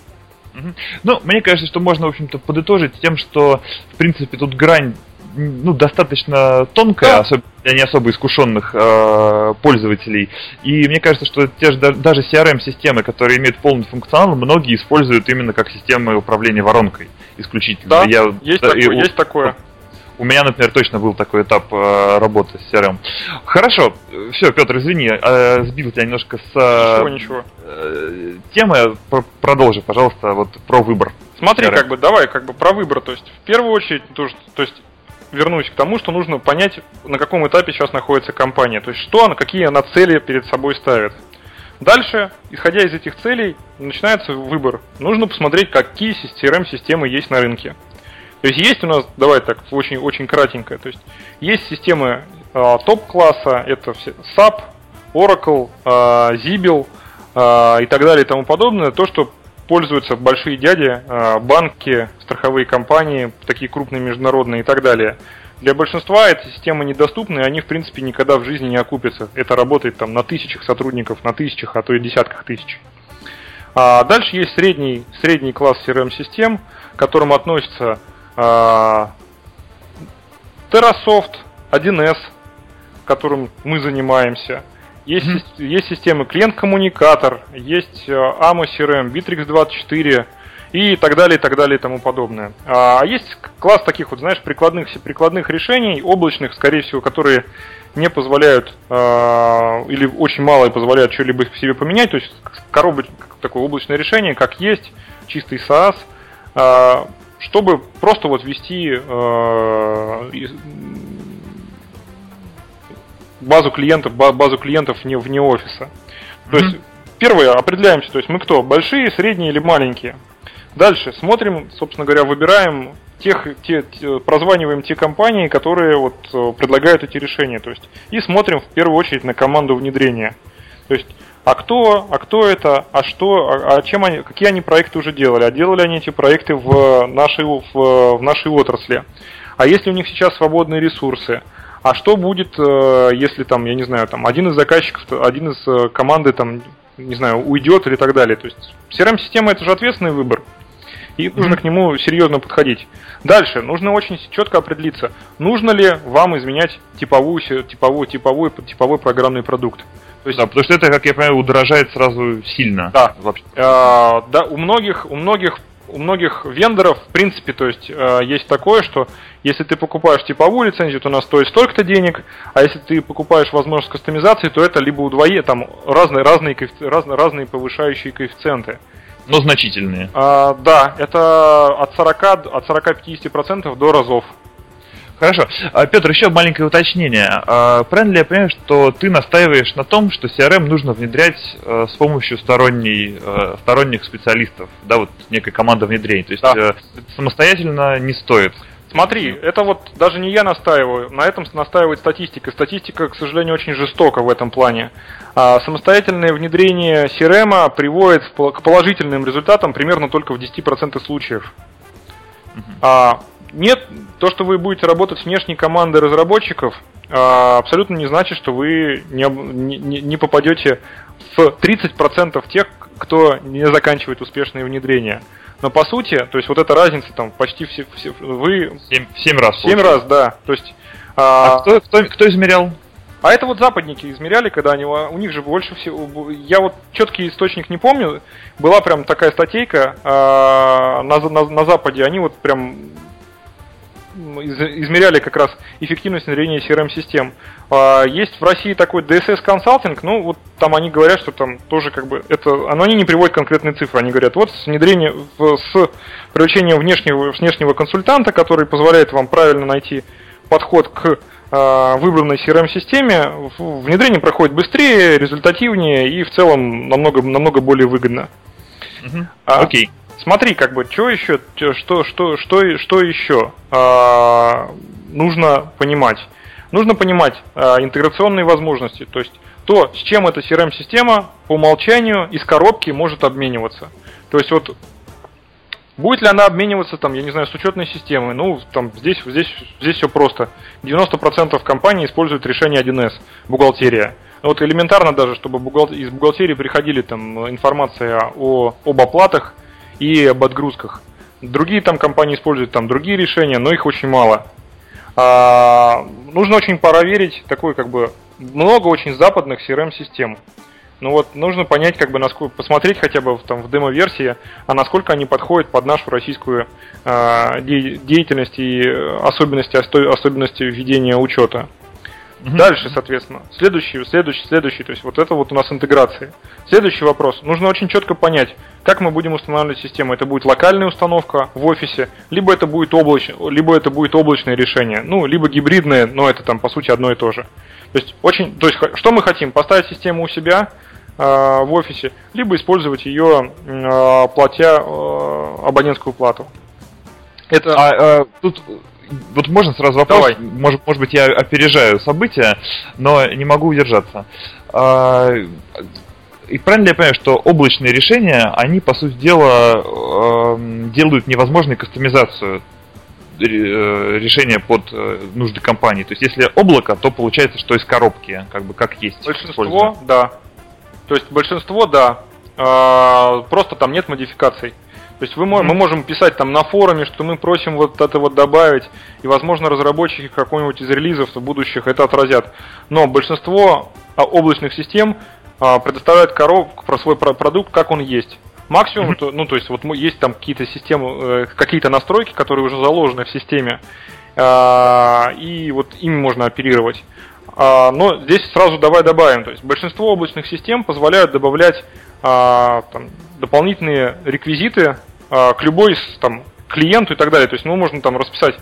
Ну, мне кажется, что можно, в общем-то, подытожить тем, что, в принципе, тут грань ну, достаточно тонкая, особенно для не особо искушенных э, пользователей. И мне кажется, что те же, даже CRM-системы, которые имеют полный функционал, многие используют именно как системы управления воронкой исключительно. Да, Я, есть, да, такое, и, есть такое. У меня, например, точно был такой этап э, работы с CRM. Хорошо, все, Петр, извини, э, сбил тебя немножко с э, ничего, ничего. Э, темы. Продолжи, пожалуйста, вот про выбор. Смотри, CRM. как бы, давай, как бы про выбор. То есть, в первую очередь, то, то есть вернусь к тому, что нужно понять, на каком этапе сейчас находится компания. То есть, что она, какие она цели перед собой ставит. Дальше, исходя из этих целей, начинается выбор. Нужно посмотреть, какие CRM-системы есть на рынке. То есть есть у нас, давай так, очень, очень кратенько, то есть есть системы э, топ-класса, это все SAP, Oracle, э, Zibel э, и так далее и тому подобное, то, что пользуются большие дяди, а, банки, страховые компании, такие крупные международные и так далее. Для большинства эта система недоступна, и они, в принципе, никогда в жизни не окупятся. Это работает там на тысячах сотрудников, на тысячах, а то и десятках тысяч. А дальше есть средний, средний класс CRM-систем, к которым относятся а, Terrasoft, 1С, которым мы занимаемся – есть, mm-hmm. есть системы клиент-коммуникатор, есть AMO CRM, Bittrex 24 и так далее, и так далее, и тому подобное. А есть класс таких вот, знаешь, прикладных, прикладных решений, облачных, скорее всего, которые не позволяют э, или очень мало позволяют что-либо себе поменять, то есть коробочка, такое облачное решение, как есть, чистый SaaS, э, чтобы просто вот вести э, базу клиентов, базу клиентов вне, вне офиса. То mm-hmm. есть, первое, определяемся, то есть мы кто, большие, средние или маленькие. Дальше смотрим, собственно говоря, выбираем тех, те, те, прозваниваем те компании, которые вот э, предлагают эти решения. То есть, и смотрим в первую очередь на команду внедрения. То есть а кто, а кто это, а что, а, а чем они, какие они проекты уже делали, а делали они эти проекты в нашей, в, в нашей отрасли, а если у них сейчас свободные ресурсы, а что будет, э, если там, я не знаю, там один из заказчиков, один из э, команды там, не знаю, уйдет или так далее. То есть CRM-система это же ответственный выбор. И mm-hmm. нужно к нему серьезно подходить. Дальше, нужно очень четко определиться, нужно ли вам изменять типовую, типовую, типовой, типовой программный продукт. То есть, да, потому что это, как я понимаю, удорожает сразу сильно. Да. Вообще. А, да, у многих, у многих у многих вендоров, в принципе, то есть э, есть такое, что если ты покупаешь типовую лицензию, то она стоит столько-то денег, а если ты покупаешь возможность кастомизации, то это либо удвоение, там разные, разные, разные, разные повышающие коэффициенты. Но значительные. А, да, это от 40, от 40-50% до разов. Хорошо. А, Петр, еще маленькое уточнение. А, правильно ли я понимаю, что ты настаиваешь на том, что CRM нужно внедрять э, с помощью сторонней, сторонних специалистов, да, вот некой команды внедрения? То есть да. Э, самостоятельно не стоит? Смотри, это вот даже не я настаиваю, на этом настаивает статистика. Статистика, к сожалению, очень жестока в этом плане. А самостоятельное внедрение CRM приводит к положительным результатам примерно только в 10% случаев. А, нет, то, что вы будете работать с внешней командой разработчиков, а, абсолютно не значит, что вы не, не, не попадете в 30% тех, кто не заканчивает успешное внедрение. Но по сути, то есть вот эта разница там почти все, все вы... 7, 7 раз. 7 раз, да. То есть... А, а кто, кто, кто измерял? А это вот западники измеряли, когда они, у них же больше всего, я вот четкий источник не помню, была прям такая статейка а, на, на, на Западе, они вот прям измеряли как раз эффективность внедрения CRM-систем. А, есть в России такой DSS консалтинг, ну вот там они говорят, что там тоже как бы это, но они не приводят конкретные цифры, они говорят, вот с внедрением, с привлечением внешнего, внешнего консультанта, который позволяет вам правильно найти подход к а, выбранной CRM-системе, внедрение проходит быстрее, результативнее и в целом намного, намного более выгодно. Окей. Uh-huh. Okay. Смотри, как бы, что еще, что, что, что, что еще а, нужно понимать? Нужно понимать а, интеграционные возможности, то есть то, с чем эта CRM-система по умолчанию из коробки может обмениваться. То есть вот Будет ли она обмениваться, там, я не знаю, с учетной системой? Ну, там, здесь, здесь, здесь все просто. 90% компаний используют решение 1С, бухгалтерия. Вот элементарно даже, чтобы из бухгалтерии приходили там информация о, об оплатах, и об отгрузках. Другие там компании используют там другие решения, но их очень мало. А, нужно очень проверить такой как бы много очень западных CRM-систем. Ну вот нужно понять, как бы насколько, посмотреть хотя бы там в демо-версии, а насколько они подходят под нашу российскую э, деятельность и особенности, особенности ведения учета. Угу. Дальше, соответственно, следующий, следующий, следующий, то есть вот это вот у нас интеграции. Следующий вопрос. Нужно очень четко понять, как мы будем устанавливать систему. Это будет локальная установка в офисе, либо это будет облачное, либо это будет облачное решение, ну, либо гибридное, но это там по сути одно и то же. То есть очень, то есть что мы хотим? Поставить систему у себя э, в офисе, либо использовать ее э, платя э, абонентскую плату. Это... А, э, тут вот можно сразу вопрос? Давай. Может, может быть, я опережаю события, но не могу удержаться. А, и правильно ли я понимаю, что облачные решения, они, по сути дела, эм, делают невозможной кастомизацию э, решения под э, нужды компании. То есть, если облако, то получается, что из коробки, как бы как есть. Большинство, да. То есть большинство, да. А, просто там нет модификаций. То есть вы, мы можем писать там на форуме, что мы просим вот это вот добавить, и, возможно, разработчики какой-нибудь из релизов будущих это отразят. Но большинство а, облачных систем а, предоставляют коробку про свой продукт, как он есть. Максимум, то, ну то есть вот есть там какие-то системы, э, какие-то настройки, которые уже заложены в системе, а, и вот ими можно оперировать. Но здесь сразу давай добавим, то есть большинство облачных систем позволяют добавлять там, дополнительные реквизиты к любой там, клиенту и так далее. То есть, ну, можно там расписать,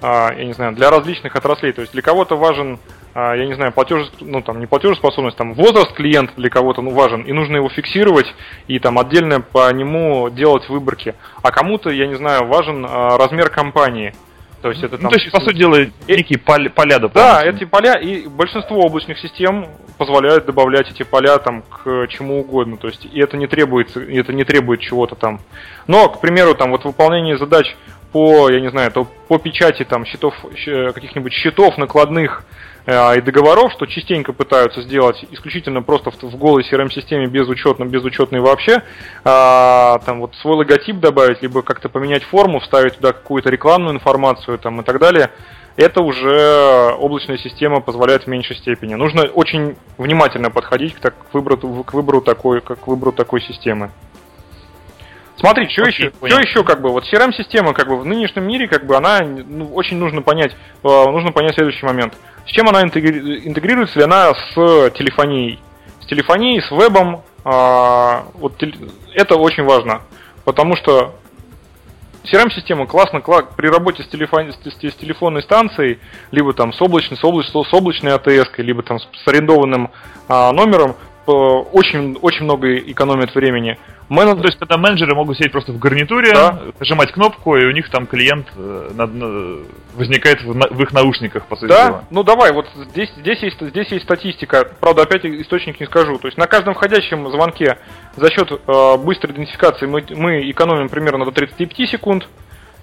а, я не знаю, для различных отраслей. То есть, для кого-то важен, а, я не знаю, платеж, ну, там, не платежеспособность, там, возраст клиента для кого-то, ну, важен, и нужно его фиксировать, и там отдельно по нему делать выборки. А кому-то, я не знаю, важен размер компании. То есть это ну, там... Ну, то есть, по сути дела, некие поля, поля Да, эти поля, и большинство облачных систем позволяют добавлять эти поля там к чему угодно. То есть, и это не требуется, это не требует чего-то там. Но, к примеру, там вот выполнение задач по, я не знаю, то по печати там счетов, каких-нибудь счетов накладных э, и договоров, что частенько пытаются сделать исключительно просто в, голой CRM-системе безучетно, безучетной вообще, а, там вот свой логотип добавить, либо как-то поменять форму, вставить туда какую-то рекламную информацию там и так далее, это уже облачная система позволяет в меньшей степени. Нужно очень внимательно подходить к, так, к, выбору, к выбору такой, как к выбору такой системы. Смотри, что еще, что еще, как бы, вот CRM-система, как бы, в нынешнем мире, как бы, она, ну, очень нужно понять, э, нужно понять следующий момент. С чем она интегри... интегрируется ли она с телефонией? С телефонией, с вебом, э, вот, это очень важно, потому что CRM-система классно при работе с, телефон, с, с телефонной станцией, либо там с облачной, с облачной, с облачной АТС, либо там с, с арендованным а, номером, очень, очень много экономит времени. Мен... То есть, когда менеджеры могут сидеть просто в гарнитуре, да. нажимать кнопку, и у них там клиент э, возникает в их наушниках, по сути да? дела. Ну давай, вот здесь, здесь, есть, здесь есть статистика. Правда, опять источник не скажу. То есть на каждом входящем звонке за счет э, быстрой идентификации мы, мы экономим примерно до 35 секунд.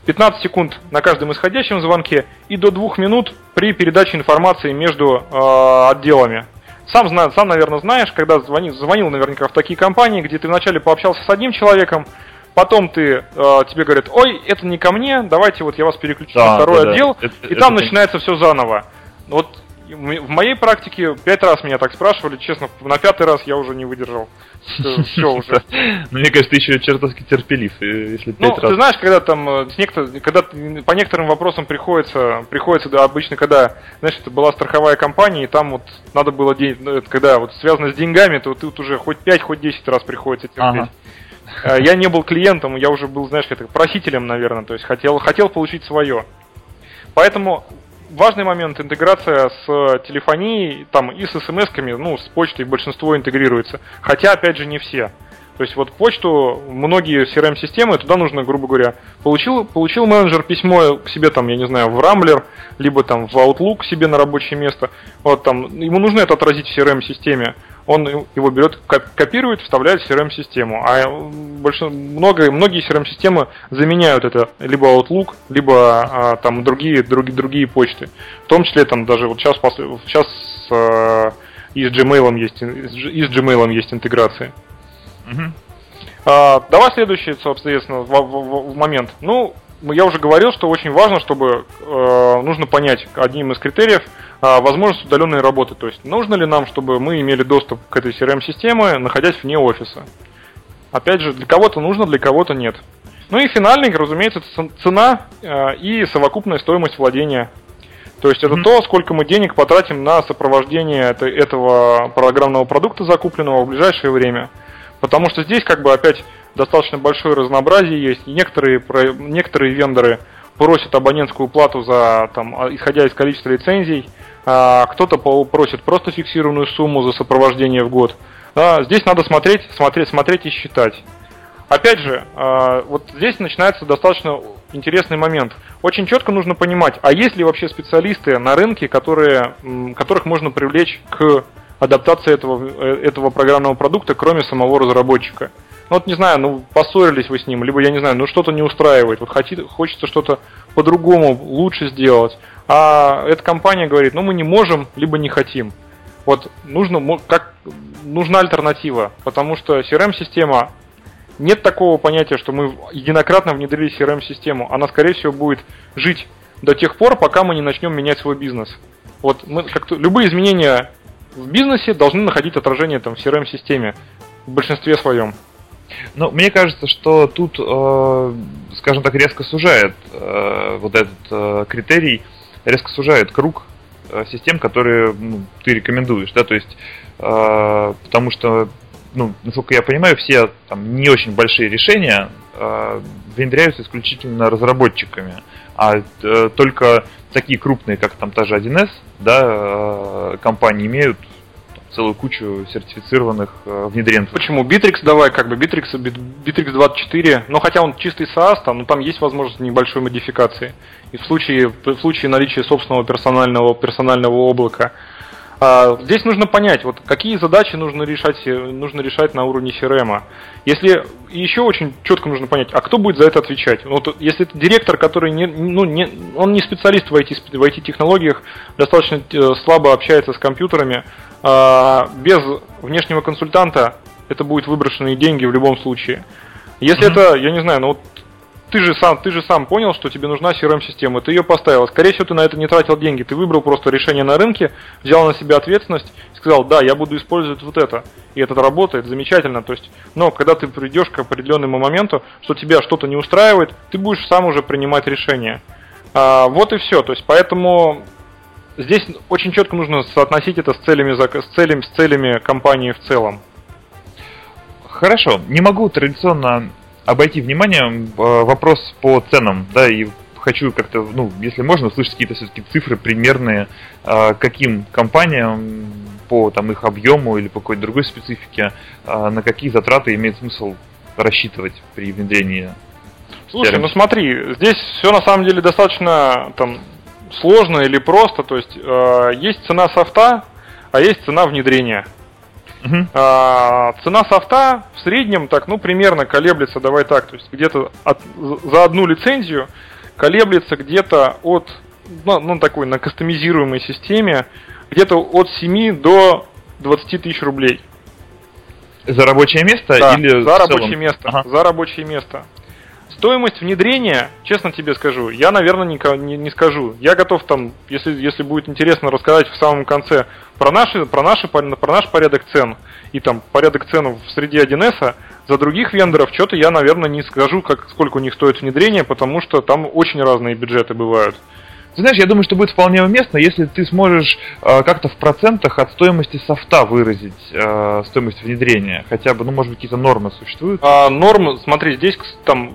15 секунд на каждом исходящем звонке и до 2 минут при передаче информации между э, отделами. Сам, сам, наверное, знаешь, когда звонил, звонил наверняка в такие компании, где ты вначале пообщался с одним человеком, потом ты, э, тебе говорят, ой, это не ко мне, давайте вот я вас переключу да, на второй да, отдел, да. Это, и это, там это... начинается все заново. Вот в моей практике пять раз меня так спрашивали, честно, на пятый раз я уже не выдержал. Все (laughs) уже. Ну, мне кажется, ты еще чертовски терпелив, если пять ну, раз. ты знаешь, когда там, э, с когда по некоторым вопросам приходится, приходится, да, обычно, когда, знаешь, это была страховая компания, и там вот надо было ну, когда вот связано с деньгами, то вот уже хоть пять, хоть десять раз приходится терпеть. Э, я не был клиентом, я уже был, знаешь, просителем, наверное, то есть хотел, хотел получить свое. Поэтому важный момент интеграция с телефонией, там и с смс-ками, ну, с почтой большинство интегрируется. Хотя, опять же, не все. То есть вот почту, многие CRM-системы, туда нужно, грубо говоря, получил, получил менеджер письмо к себе там, я не знаю, в Rambler, либо там в Outlook себе на рабочее место. Вот там, ему нужно это отразить в CRM-системе он его берет, копирует, вставляет в CRM-систему. А больше, много, многие CRM-системы заменяют это либо Outlook, либо а, там другие, другие, другие почты. В том числе там даже вот сейчас, сейчас а, и с Gmail есть, и с Gmail есть интеграция. Угу. А, давай следующий, собственно, в, в, в момент. Ну, я уже говорил, что очень важно, чтобы э, нужно понять одним из критериев э, возможность удаленной работы. То есть нужно ли нам, чтобы мы имели доступ к этой CRM-системе, находясь вне офиса. Опять же, для кого-то нужно, для кого-то нет. Ну и финальный, разумеется, цена э, и совокупная стоимость владения. То есть это mm-hmm. то, сколько мы денег потратим на сопровождение это, этого программного продукта закупленного в ближайшее время. Потому что здесь как бы опять достаточно большое разнообразие есть. И некоторые, некоторые вендоры просят абонентскую плату за, там, а, исходя из количества лицензий, а кто-то просит просто фиксированную сумму за сопровождение в год. Здесь надо смотреть, смотреть, смотреть и считать. Опять же, а, вот здесь начинается достаточно интересный момент. Очень четко нужно понимать, а есть ли вообще специалисты на рынке, которые, которых можно привлечь к адаптации этого, э, этого программного продукта, кроме самого разработчика. Ну вот не знаю, ну поссорились вы с ним, либо я не знаю, ну что-то не устраивает, вот хотит, хочется что-то по-другому лучше сделать. А эта компания говорит, ну мы не можем, либо не хотим. Вот нужно, как, нужна альтернатива, потому что CRM-система, нет такого понятия, что мы единократно внедрили CRM-систему. Она, скорее всего, будет жить до тех пор, пока мы не начнем менять свой бизнес. Вот мы, как любые изменения в бизнесе должны находить отражение там, в CRM-системе в большинстве своем. Ну, мне кажется, что тут, э, скажем так, резко сужает э, вот этот э, критерий, резко сужает круг э, систем, которые ну, ты рекомендуешь, да, то есть, э, потому что, ну, насколько я понимаю, все там не очень большие решения э, внедряются исключительно разработчиками, а э, только такие крупные, как там та же 1С, да, э, компании имеют целую кучу сертифицированных э, внедренцев. Почему? Bittrex давай, как бы Bittrex, Bittrex 24, но хотя он чистый SaaS, там, но там есть возможность небольшой модификации. И в случае, в случае наличия собственного персонального, персонального облака – а, здесь нужно понять, вот какие задачи нужно решать, э, нужно решать на уровне CRM. Если еще очень четко нужно понять, а кто будет за это отвечать? Вот если это директор, который не, ну, не, он не специалист в IT, в IT-технологиях, достаточно э, слабо общается с компьютерами, а, без внешнего консультанта это будет выброшенные деньги в любом случае. Если mm-hmm. это, я не знаю, ну вот ты же сам, ты же сам понял, что тебе нужна CRM-система, ты ее поставил. Скорее всего, ты на это не тратил деньги, ты выбрал просто решение на рынке, взял на себя ответственность сказал, да, я буду использовать вот это. И это работает замечательно. То есть, но когда ты придешь к определенному моменту, что тебя что-то не устраивает, ты будешь сам уже принимать решение. А, вот и все. То есть, поэтому здесь очень четко нужно соотносить это с целями, с целями, с целями компании в целом. Хорошо, не могу традиционно обойти вниманием э, вопрос по ценам, да, и хочу как-то, ну, если можно, услышать какие-то все-таки цифры примерные, э, каким компаниям по там их объему или по какой-то другой специфике, э, на какие затраты имеет смысл рассчитывать при внедрении. Слушай, ну смотри, здесь все на самом деле достаточно там сложно или просто, то есть э, есть цена софта, а есть цена внедрения. Угу. А, цена софта в среднем так, ну, примерно колеблется, давай так, то есть где-то от, за одну лицензию колеблется где-то от, ну, ну, такой, на кастомизируемой системе, где-то от 7 до 20 тысяч рублей. За рабочее место да, или за рабочее место. Ага. За рабочее место. Стоимость внедрения, честно тебе скажу, я, наверное, не, не, не скажу. Я готов там, если, если будет интересно, рассказать в самом конце про, наши, про, наши, про наш порядок цен и там порядок цен в среде 1С. За других вендоров что-то я, наверное, не скажу, как, сколько у них стоит внедрение, потому что там очень разные бюджеты бывают. Ты знаешь, я думаю, что будет вполне уместно, если ты сможешь э, как-то в процентах от стоимости софта выразить э, стоимость внедрения. Хотя бы, ну, может быть, какие-то нормы существуют? А, нормы, смотри, здесь там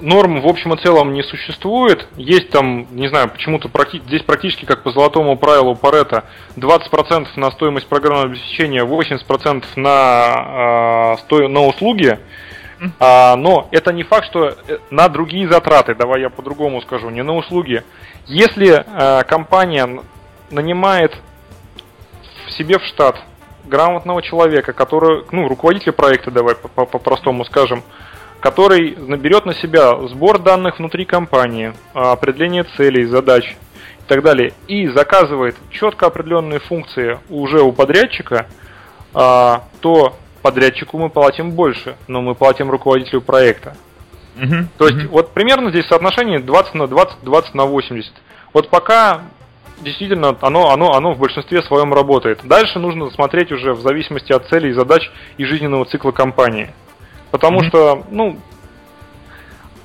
норм в общем и целом не существует. Есть там, не знаю, почему-то практи- здесь практически как по золотому правилу Парета 20% на стоимость программного обеспечения, 80% на, э, сто... на услуги. А, но это не факт, что э, на другие затраты, давай я по-другому скажу, не на услуги. Если э, компания нанимает в себе в штат грамотного человека, который, ну, руководителя проекта, давай по-простому скажем, который наберет на себя сбор данных внутри компании, а, определение целей, задач и так далее, и заказывает четко определенные функции уже у подрядчика, а, то подрядчику мы платим больше, но мы платим руководителю проекта. Uh-huh. То есть uh-huh. вот примерно здесь соотношение 20 на 20, 20 на 80. Вот пока действительно оно, оно, оно в большинстве своем работает. Дальше нужно смотреть уже в зависимости от целей и задач и жизненного цикла компании. Потому mm-hmm. что, ну,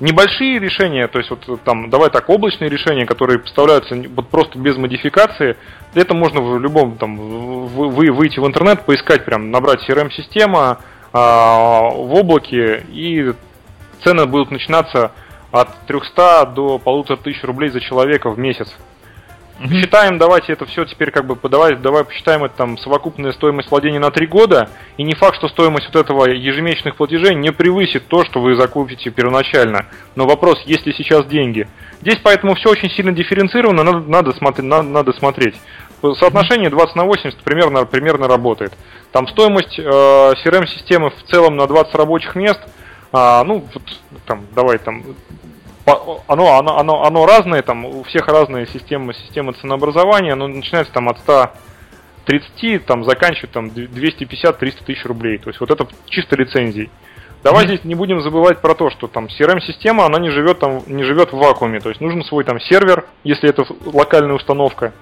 небольшие решения, то есть вот там, давай так, облачные решения, которые поставляются вот просто без модификации, это можно в любом там вы, выйти в интернет, поискать прям, набрать CRM-система а, в облаке, и цены будут начинаться от 300 до полутора тысяч рублей за человека в месяц. Угу. Считаем, давайте это все теперь как бы подавать, давай посчитаем это там совокупная стоимость владения на 3 года, и не факт, что стоимость вот этого ежемесячных платежей не превысит то, что вы закупите первоначально. Но вопрос, есть ли сейчас деньги. Здесь поэтому все очень сильно дифференцировано, надо, надо, смотреть, надо, надо смотреть. Соотношение 20 на 80 примерно, примерно работает. Там стоимость э, CRM-системы в целом на 20 рабочих мест, а, ну, вот, там, давай там оно, оно, оно, оно разное, там у всех разные системы, системы ценообразования, оно начинается там от 130, там заканчивает там 250-300 тысяч рублей. То есть вот это чисто лицензий. Давай mm-hmm. здесь не будем забывать про то, что там CRM-система, она не живет там, не живет в вакууме. То есть нужен свой там сервер, если это локальная установка.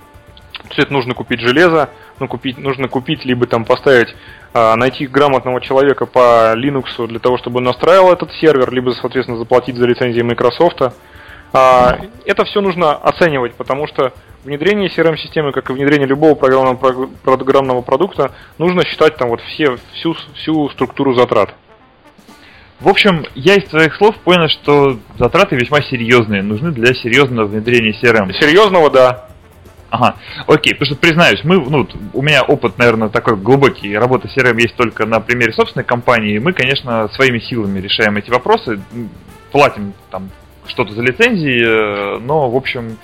То есть нужно купить железо, ну, купить, нужно купить, либо там поставить, а, найти грамотного человека по Linux для того, чтобы он настраивал этот сервер, либо, соответственно, заплатить за лицензии Microsoft. А, это все нужно оценивать, потому что внедрение CRM-системы, как и внедрение любого программного, программного продукта, нужно считать там вот все, всю, всю структуру затрат. В общем, я из твоих слов понял, что затраты весьма серьезные, нужны для серьезного внедрения CRM. Серьезного, да. Ага, окей, потому что признаюсь, мы, ну, у меня опыт, наверное, такой глубокий, работа с CRM есть только на примере собственной компании, мы, конечно, своими силами решаем эти вопросы, платим там что-то за лицензии, э, но, в общем,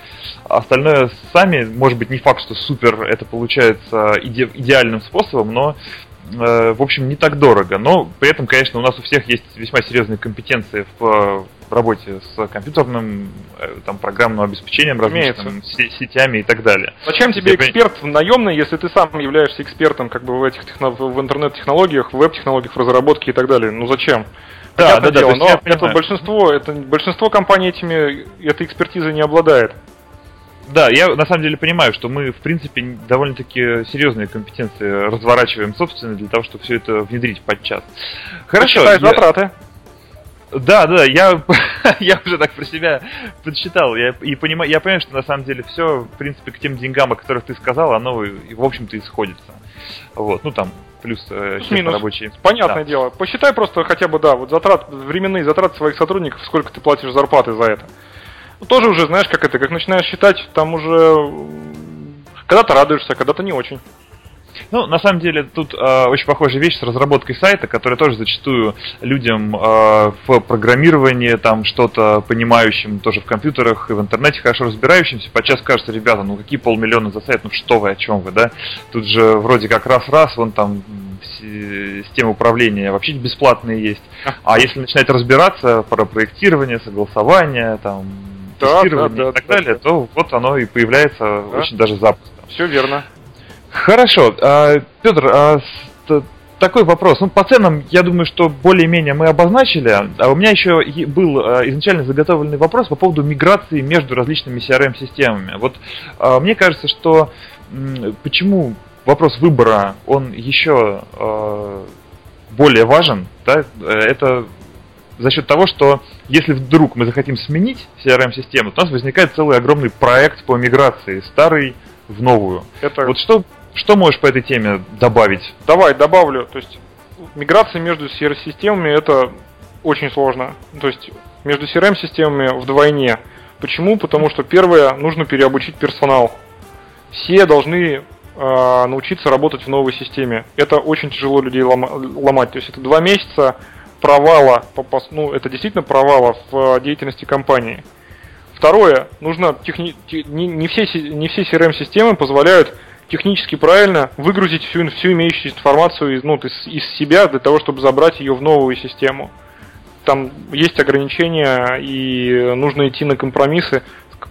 остальное сами, может быть, не факт, что супер это получается иде идеальным способом, но э, в общем, не так дорого. Но при этом, конечно, у нас у всех есть весьма серьезные компетенции в работе с компьютерным, э, там, программным обеспечением, различными сетями и так далее. Зачем тебе эксперт наемный, если ты сам являешься экспертом как бы в этих в интернет-технологиях, в веб-технологиях, в разработке и так далее? Ну зачем? Да, да, дело, да, но это большинство, это большинство компаний этими этой экспертизой не обладает. Да, я на самом деле понимаю, что мы, в принципе, довольно-таки серьезные компетенции разворачиваем собственно для того, чтобы все это внедрить подчас. Хорошо. Я... затраты. Да, да, я, (laughs) я уже так про себя подсчитал. Я, и понимаю, я понимаю, что на самом деле все, в принципе, к тем деньгам, о которых ты сказал, оно, в общем-то, исходится. Вот, ну там, плюс э, минус рабочие. Понятное да. дело. Посчитай просто хотя бы, да, вот затрат, временные затраты своих сотрудников, сколько ты платишь зарплаты за это. Ну, тоже уже, знаешь, как это, как начинаешь считать, там уже когда-то радуешься, когда-то не очень. Ну, на самом деле, тут э, очень похожая вещь с разработкой сайта, которая тоже зачастую людям э, в программировании, там что-то понимающим, тоже в компьютерах и в интернете хорошо разбирающимся, подчас кажется, ребята, ну какие полмиллиона за сайт, ну что вы, о чем вы, да? Тут же вроде как раз-раз, вон там системы управления вообще бесплатные есть. А если начинать разбираться про проектирование, согласование, там, да, тестирование да, да, и так да, далее, да. то вот оно и появляется да. очень даже запросто. Все верно. Хорошо. А, Петр, а, такой вопрос. Ну, по ценам, я думаю, что более-менее мы обозначили. А у меня еще был а, изначально заготовленный вопрос по поводу миграции между различными CRM-системами. Вот мне кажется, что почему вопрос выбора, он еще более важен, да, это за счет того, что если вдруг мы захотим сменить CRM-систему, то у нас возникает целый огромный проект по миграции старый в новую. Это... Вот что что можешь по этой теме добавить? Давай, добавлю. То есть миграция между CRM-системами это очень сложно. То есть между CRM-системами вдвойне. Почему? Потому что первое, нужно переобучить персонал. Все должны э, научиться работать в новой системе. Это очень тяжело людей ломать. То есть это два месяца провала, ну это действительно провала в деятельности компании. Второе, нужно техни... не, не все не все CRM-системы позволяют технически правильно выгрузить всю, всю имеющуюся информацию из, ну, из, из себя для того, чтобы забрать ее в новую систему. Там есть ограничения и нужно идти на компромиссы.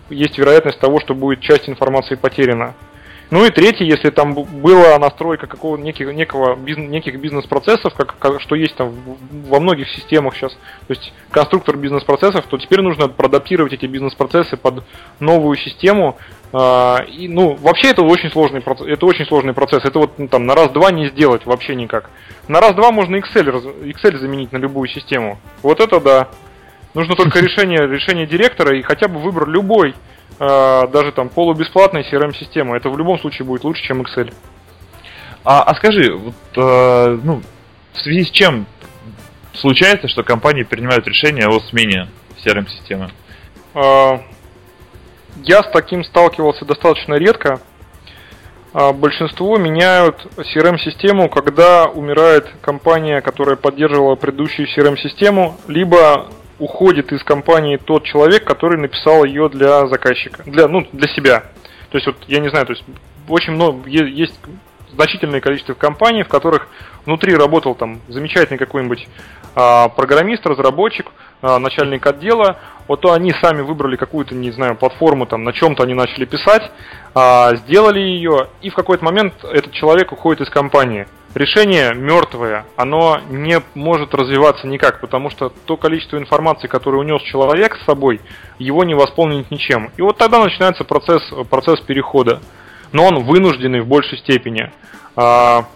Есть вероятность того, что будет часть информации потеряна. Ну и третье, если там была настройка какого неких, некого, бизнес, неких бизнес-процессов, как, как, что есть там во многих системах сейчас, то есть конструктор бизнес-процессов, то теперь нужно проадаптировать эти бизнес-процессы под новую систему. Э, и, ну, вообще это очень сложный процесс, это очень сложный процесс. Это вот ну, там на раз-два не сделать вообще никак. На раз-два можно Excel, Excel заменить на любую систему. Вот это да. Нужно только (laughs) решение, решение директора и хотя бы выбор любой даже там полубесплатной CRM-системы. Это в любом случае будет лучше, чем Excel. А, а скажи, вот, э, ну, в связи с чем случается, что компании принимают решение о смене CRM-системы? Э, я с таким сталкивался достаточно редко. Э, большинство меняют CRM-систему, когда умирает компания, которая поддерживала предыдущую CRM-систему, либо уходит из компании тот человек, который написал ее для заказчика, для, ну, для себя. То есть, вот, я не знаю, то есть, очень много, есть значительное количество компаний, в которых внутри работал там замечательный какой-нибудь а, программист, разработчик, а, начальник отдела, вот то они сами выбрали какую-то, не знаю, платформу, там, на чем-то они начали писать, а, сделали ее, и в какой-то момент этот человек уходит из компании решение мертвое, оно не может развиваться никак, потому что то количество информации, которое унес человек с собой, его не восполнить ничем. И вот тогда начинается процесс, процесс перехода. Но он вынужденный в большей степени. А,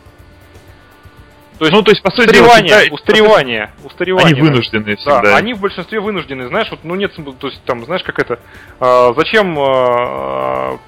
то есть, ну, то есть, по сути устаревание, дела, устаревание, устаревание. Они вынуждены всегда. Да, они в большинстве вынуждены, знаешь, вот, ну нет, то есть, там, знаешь, как это, а, зачем а,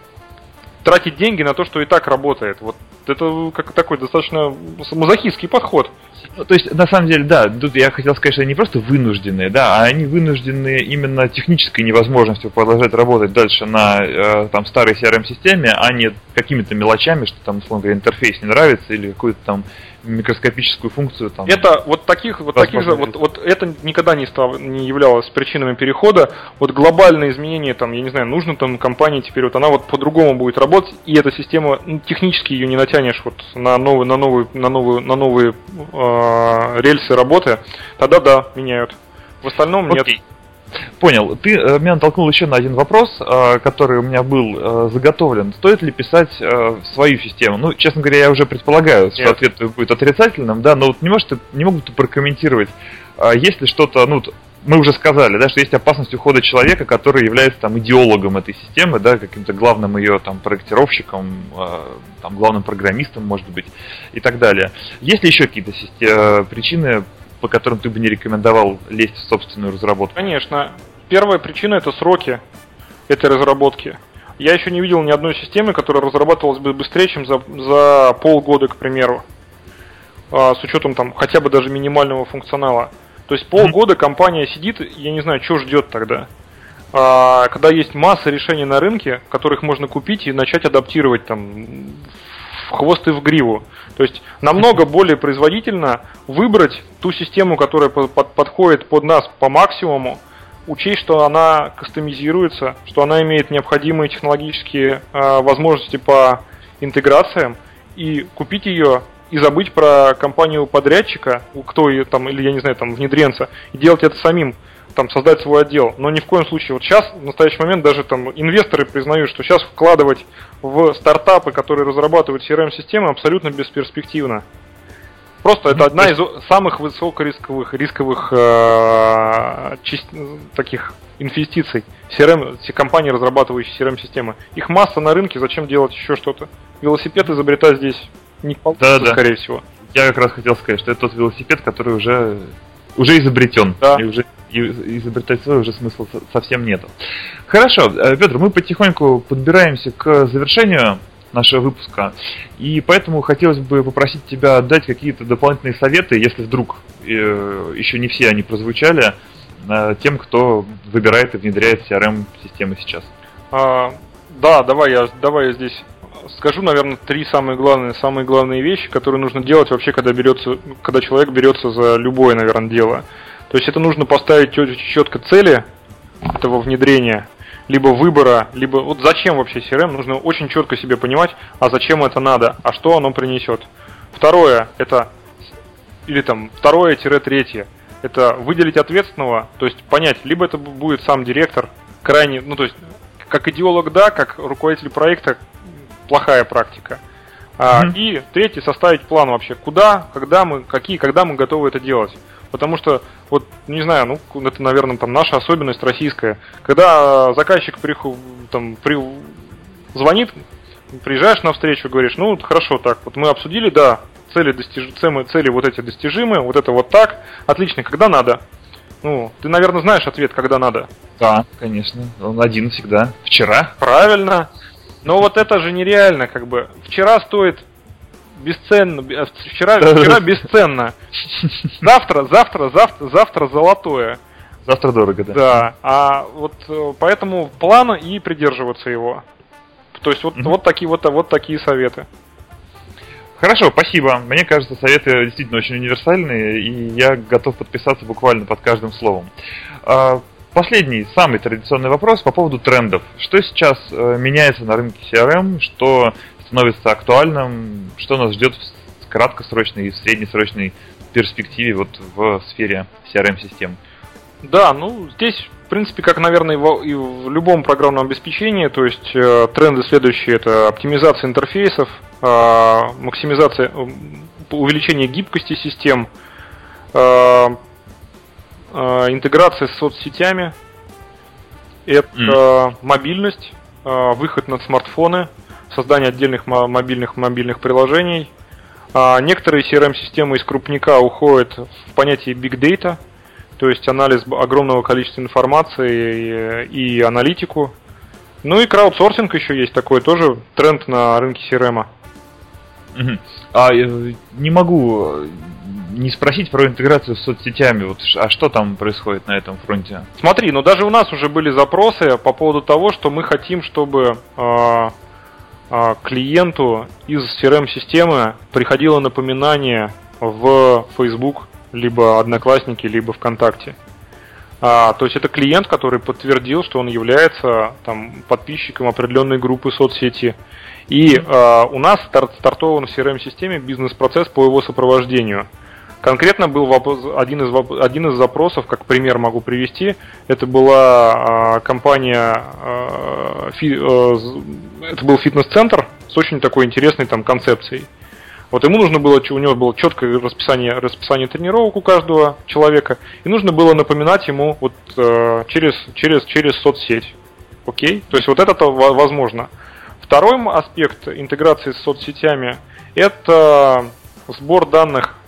тратить деньги на то, что и так работает. Вот это как такой достаточно мазохистский подход. Ну, то есть, на самом деле, да, тут я хотел сказать, что они не просто вынужденные, да, а они вынуждены именно технической невозможностью продолжать работать дальше на э, там старой CRM-системе, а не какими-то мелочами, что там, условно говоря, интерфейс не нравится или какую-то там микроскопическую функцию там. Это вот таких, вот таких же, вот, вот это никогда не стало, не являлось причинами перехода. Вот глобальное изменение там, я не знаю, нужно там компании теперь вот она вот по-другому будет работать, и эта система ну, технически ее не натянешь вот на новые, на новые, на новые, на новые э, рельсы работы. Тогда да, меняют. В остальном Окей. нет. Понял. Ты э, меня натолкнул еще на один вопрос, э, который у меня был э, заготовлен. Стоит ли писать свою систему? Ну, честно говоря, я уже предполагаю, что Нет. ответ будет отрицательным, да, но вот не, может, не могут прокомментировать, если что-то, ну, мы уже сказали, да, что есть опасность ухода человека, который является там идеологом этой системы, да, каким-то главным ее там проектировщиком, там главным программистом, может быть, и так далее. Есть ли еще какие-то причины по которым ты бы не рекомендовал лезть в собственную разработку? Конечно. Первая причина это сроки этой разработки. Я еще не видел ни одной системы, которая разрабатывалась бы быстрее, чем за, за полгода, к примеру. А, с учетом там хотя бы даже минимального функционала. То есть полгода компания сидит, я не знаю, что ждет тогда. А, когда есть масса решений на рынке, которых можно купить и начать адаптировать там в хвост и в гриву. То есть намного (laughs) более производительно выбрать ту систему, которая под, под, подходит под нас по максимуму, учесть, что она кастомизируется, что она имеет необходимые технологические э, возможности по интеграциям, и купить ее и забыть про компанию подрядчика, кто ее там, или я не знаю, там, внедренца, и делать это самим там создать свой отдел. Но ни в коем случае, вот сейчас, в настоящий момент, даже там инвесторы признают, что сейчас вкладывать в стартапы, которые разрабатывают CRM-системы, абсолютно бесперспективно. Просто это одна из самых высокорисковых рисковых э, часть, таких инвестиций. CRM, все компании, разрабатывающие CRM-системы. Их масса на рынке, зачем делать еще что-то? Велосипед изобретать здесь не получится, да, да. скорее всего. Я как раз хотел сказать, что это тот велосипед, который уже, уже изобретен. Да. И уже изобретать свой уже смысла совсем нету. Хорошо, э, Петр, мы потихоньку подбираемся к завершению нашего выпуска. И поэтому хотелось бы попросить тебя дать какие-то дополнительные советы, если вдруг э, еще не все они прозвучали, э, тем, кто выбирает и внедряет CRM-системы сейчас. А, да, давай я, давай я здесь скажу, наверное, три самые главные, самые главные вещи, которые нужно делать вообще, когда берется, когда человек берется за любое, наверное, дело. То есть это нужно поставить четко цели этого внедрения, либо выбора, либо вот зачем вообще CRM, нужно очень четко себе понимать, а зачем это надо, а что оно принесет. Второе, это, или там, второе-третье, это выделить ответственного, то есть понять, либо это будет сам директор, крайне, ну то есть, как идеолог, да, как руководитель проекта, плохая практика. А, mm-hmm. И третье, составить план вообще, куда, когда мы, какие, когда мы готовы это делать. Потому что, вот, не знаю, ну, это, наверное, там наша особенность российская. Когда заказчик приху, там, при, звонит, приезжаешь на встречу, говоришь, ну, хорошо, так, вот мы обсудили, да, цели, достиж... цели, цели вот эти достижимы, вот это вот так, отлично, когда надо? Ну, ты, наверное, знаешь ответ, когда надо. Да, конечно, он один всегда. Вчера. Правильно. Но вот это же нереально, как бы. Вчера стоит бесценно, вчера, вчера бесценно. Завтра, завтра, завтра, завтра золотое. Завтра дорого, да. Да, а вот э, поэтому плана и придерживаться его. То есть вот, mm-hmm. вот, такие, вот, вот такие советы. Хорошо, спасибо. Мне кажется, советы действительно очень универсальные, и я готов подписаться буквально под каждым словом. А, последний, самый традиционный вопрос по поводу трендов. Что сейчас э, меняется на рынке CRM, что становится актуальным, что нас ждет в краткосрочной и в среднесрочной перспективе вот в сфере CRM-систем? Да, ну здесь, в принципе, как, наверное, и в любом программном обеспечении, то есть э, тренды следующие это оптимизация интерфейсов, э, максимизация, увеличение гибкости систем, э, э, интеграция с соцсетями, это mm. мобильность, выход на смартфоны, создание отдельных мобильных мобильных приложений. А некоторые CRM-системы из крупника уходят в понятие Big Data, то есть анализ огромного количества информации и, и аналитику. Ну и краудсорсинг еще есть такой, тоже тренд на рынке CRM. А э, не могу э, не спросить про интеграцию с соцсетями. Вот, а что там происходит на этом фронте? Смотри, ну даже у нас уже были запросы по поводу того, что мы хотим, чтобы а, а, клиенту из CRM-системы приходило напоминание в Facebook, либо Одноклассники, либо ВКонтакте. А, то есть это клиент, который подтвердил, что он является там, подписчиком определенной группы соцсети. И а, у нас старт, стартован в CRM-системе бизнес-процесс по его сопровождению. Конкретно был один, из, один из запросов, как пример могу привести, это была а, компания, а, фи- э, это был фитнес-центр с очень такой интересной там концепцией. Вот ему нужно было, у него было четкое расписание, расписание тренировок у каждого человека, и нужно было напоминать ему вот э, через, через, через соцсеть. Окей? То есть вот это -то во- возможно. Второй аспект интеграции с соцсетями – это сбор данных э,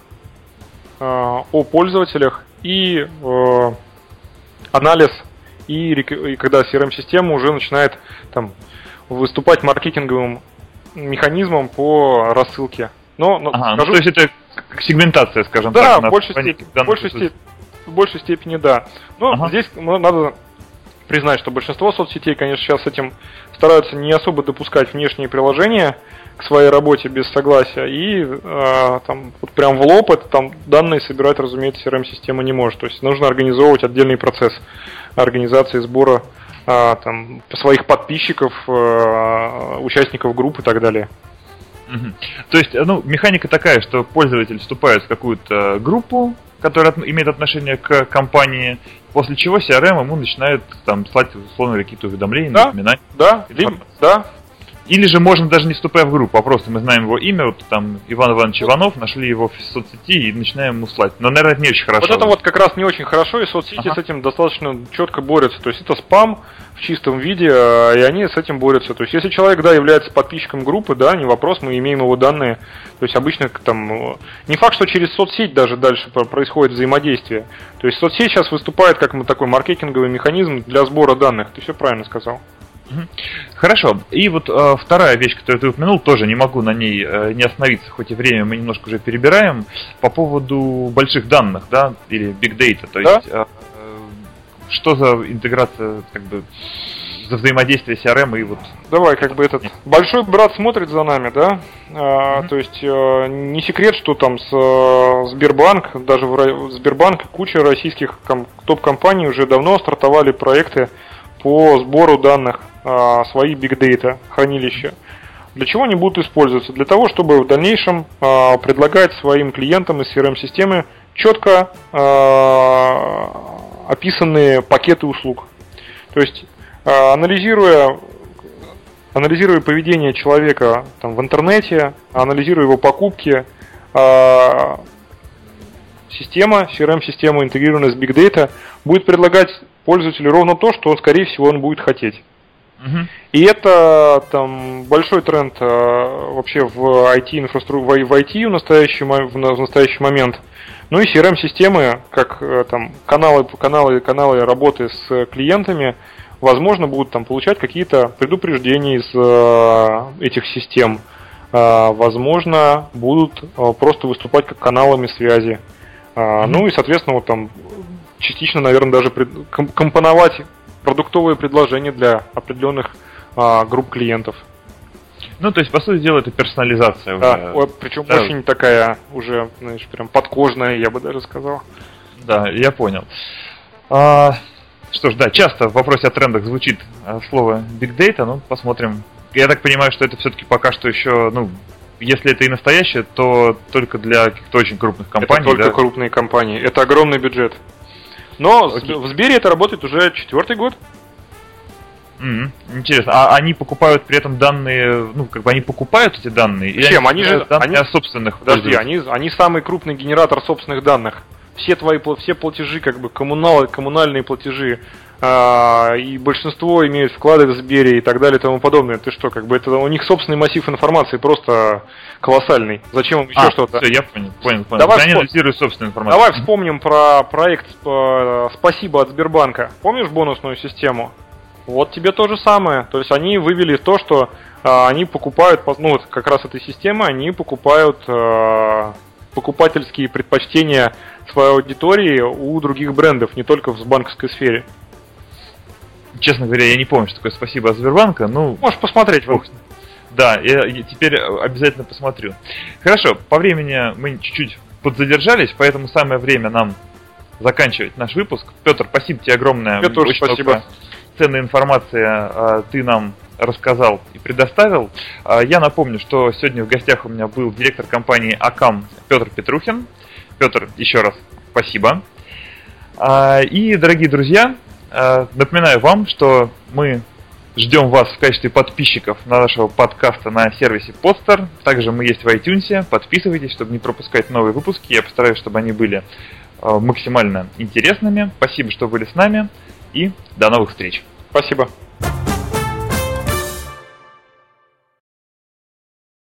о пользователях и э, анализ, и, и когда CRM-система уже начинает там, выступать маркетинговым механизмом по рассылке. Но, но Ага, ну, скажу- то есть это сегментация, скажем да, так. в на большей, степени, в, большей степени, в большей степени да. Но Ага. здесь ну, надо признать, что большинство соцсетей, конечно, сейчас с этим стараются не особо допускать внешние приложения к своей работе без согласия. И э, там вот прям в лоб это там данные собирать, разумеется, CRM-система не может. То есть нужно организовывать отдельный процесс организации сбора э, там, своих подписчиков, э, участников групп и так далее. То есть, ну, механика такая, что пользователь вступает в какую-то группу, которая от- имеет отношение к компании, после чего CRM ему начинает там слать условно какие-то уведомления, Да. напоминания. Да, либо, да, Или же можно даже не вступая в группу, а просто мы знаем его имя, вот там Иван Иванович Иванов, нашли его в соцсети и начинаем ему слать. Но, наверное, это не очень хорошо. Вот это вот как раз не очень хорошо, и соцсети Ага. с этим достаточно четко борются. То есть это спам в чистом виде, э, и они с этим борются. То есть если человек, да, является подписчиком группы, да, не вопрос, мы имеем его данные. То есть обычно там, э, не факт, что через соцсеть даже дальше про- происходит взаимодействие. То есть соцсеть сейчас выступает как такой маркетинговый механизм для сбора данных. Ты все правильно сказал. Хорошо. И вот э, вторая вещь, которую ты упомянул, тоже не могу на ней э, не остановиться, хоть и время мы немножко уже перебираем, по поводу больших данных, да, или big data. То Да. есть, э, э, что за интеграция, как бы, за взаимодействие CRM и вот... Давай, как бы этот большой брат смотрит за нами, да? А. То есть э, не секрет, что там с э, Сбербанк, даже в Ро- Сбербанк, куча российских ком- топ-компаний уже давно стартовали проекты по сбору данных а, своих big data хранилища. Для чего они будут использоваться? Для того, чтобы в дальнейшем а, предлагать своим клиентам из CRM-системы четко а, описанные пакеты услуг. То есть, а, анализируя анализируя поведение человека там, в интернете, анализируя его покупки, а, система, CRM-система, интегрированная с Big Data, будет предлагать пользователю ровно то, что, он, скорее всего, он будет хотеть. Мгм. И это там большой тренд э, вообще в IT инфраструктуре, в IT в настоящий, в в настоящий момент. Ну и CRM-системы, как э, там каналы, каналы, каналы работы с клиентами, возможно, будут там получать какие-то предупреждения из э, этих систем. Э, возможно, будут э, просто выступать как каналами связи. Э, Мгм. Ну и, соответственно, вот там частично, наверное, даже компоновать продуктовые предложения для определенных а, групп клиентов. Ну, то есть, по сути дела, это персонализация Да, уже. причем да. очень такая уже, знаешь, прям подкожная, я бы даже сказал. Да, я понял. А, что ж, да, часто в вопросе о трендах звучит а, слово Big Data, ну, посмотрим. Я так понимаю, что это все-таки пока что еще, ну, если это и настоящее, то только для каких-то очень крупных компаний, это только да? крупные компании. Это огромный бюджет. Но Окей. в Сбере это работает уже четвертый год. Мгм, Интересно, а они покупают при этом данные, ну, как бы они покупают эти данные? Чем? Они же- покупают данные они- о собственных Подожди, они, они самый крупный генератор собственных данных. Все твои все платежи, как бы коммунал, коммунальные платежи, и большинство имеют вклады в Сбере и так далее и тому подобное. Ты что, как бы это у них собственный массив информации просто колоссальный. Зачем им еще А, что-то? всё, я понял, понял, понял. Давай вспом- анализируют собственную информацию. Давай вспомним про проект э, «Спасибо от Сбербанка». Помнишь бонусную систему? Вот тебе то же самое. То есть они вывели то, что э, они покупают, ну вот как раз этой системы, они покупают э, покупательские предпочтения своей аудитории у других брендов, не только в банковской сфере. Честно говоря, я не помню, что такое спасибо от Сбербанка. Ну, Можешь посмотреть. Ох, да, я, я теперь обязательно посмотрю. Хорошо, по времени мы чуть-чуть подзадержались, поэтому самое время нам заканчивать наш выпуск. Петр, спасибо тебе огромное. Тебе тоже спасибо. Ценная информация а, ты нам рассказал и предоставил. А, я напомню, что сегодня в гостях у меня был директор компании АКАМ Петр Петрухин. Петр, еще раз спасибо. А, и, дорогие друзья, напоминаю вам, что мы ждем вас в качестве подписчиков на нашего подкаста на сервисе Podster. Также мы есть в iTunes. Подписывайтесь, чтобы не пропускать новые выпуски. Я постараюсь, чтобы они были максимально интересными. Спасибо, что были с нами. И до новых встреч. Спасибо.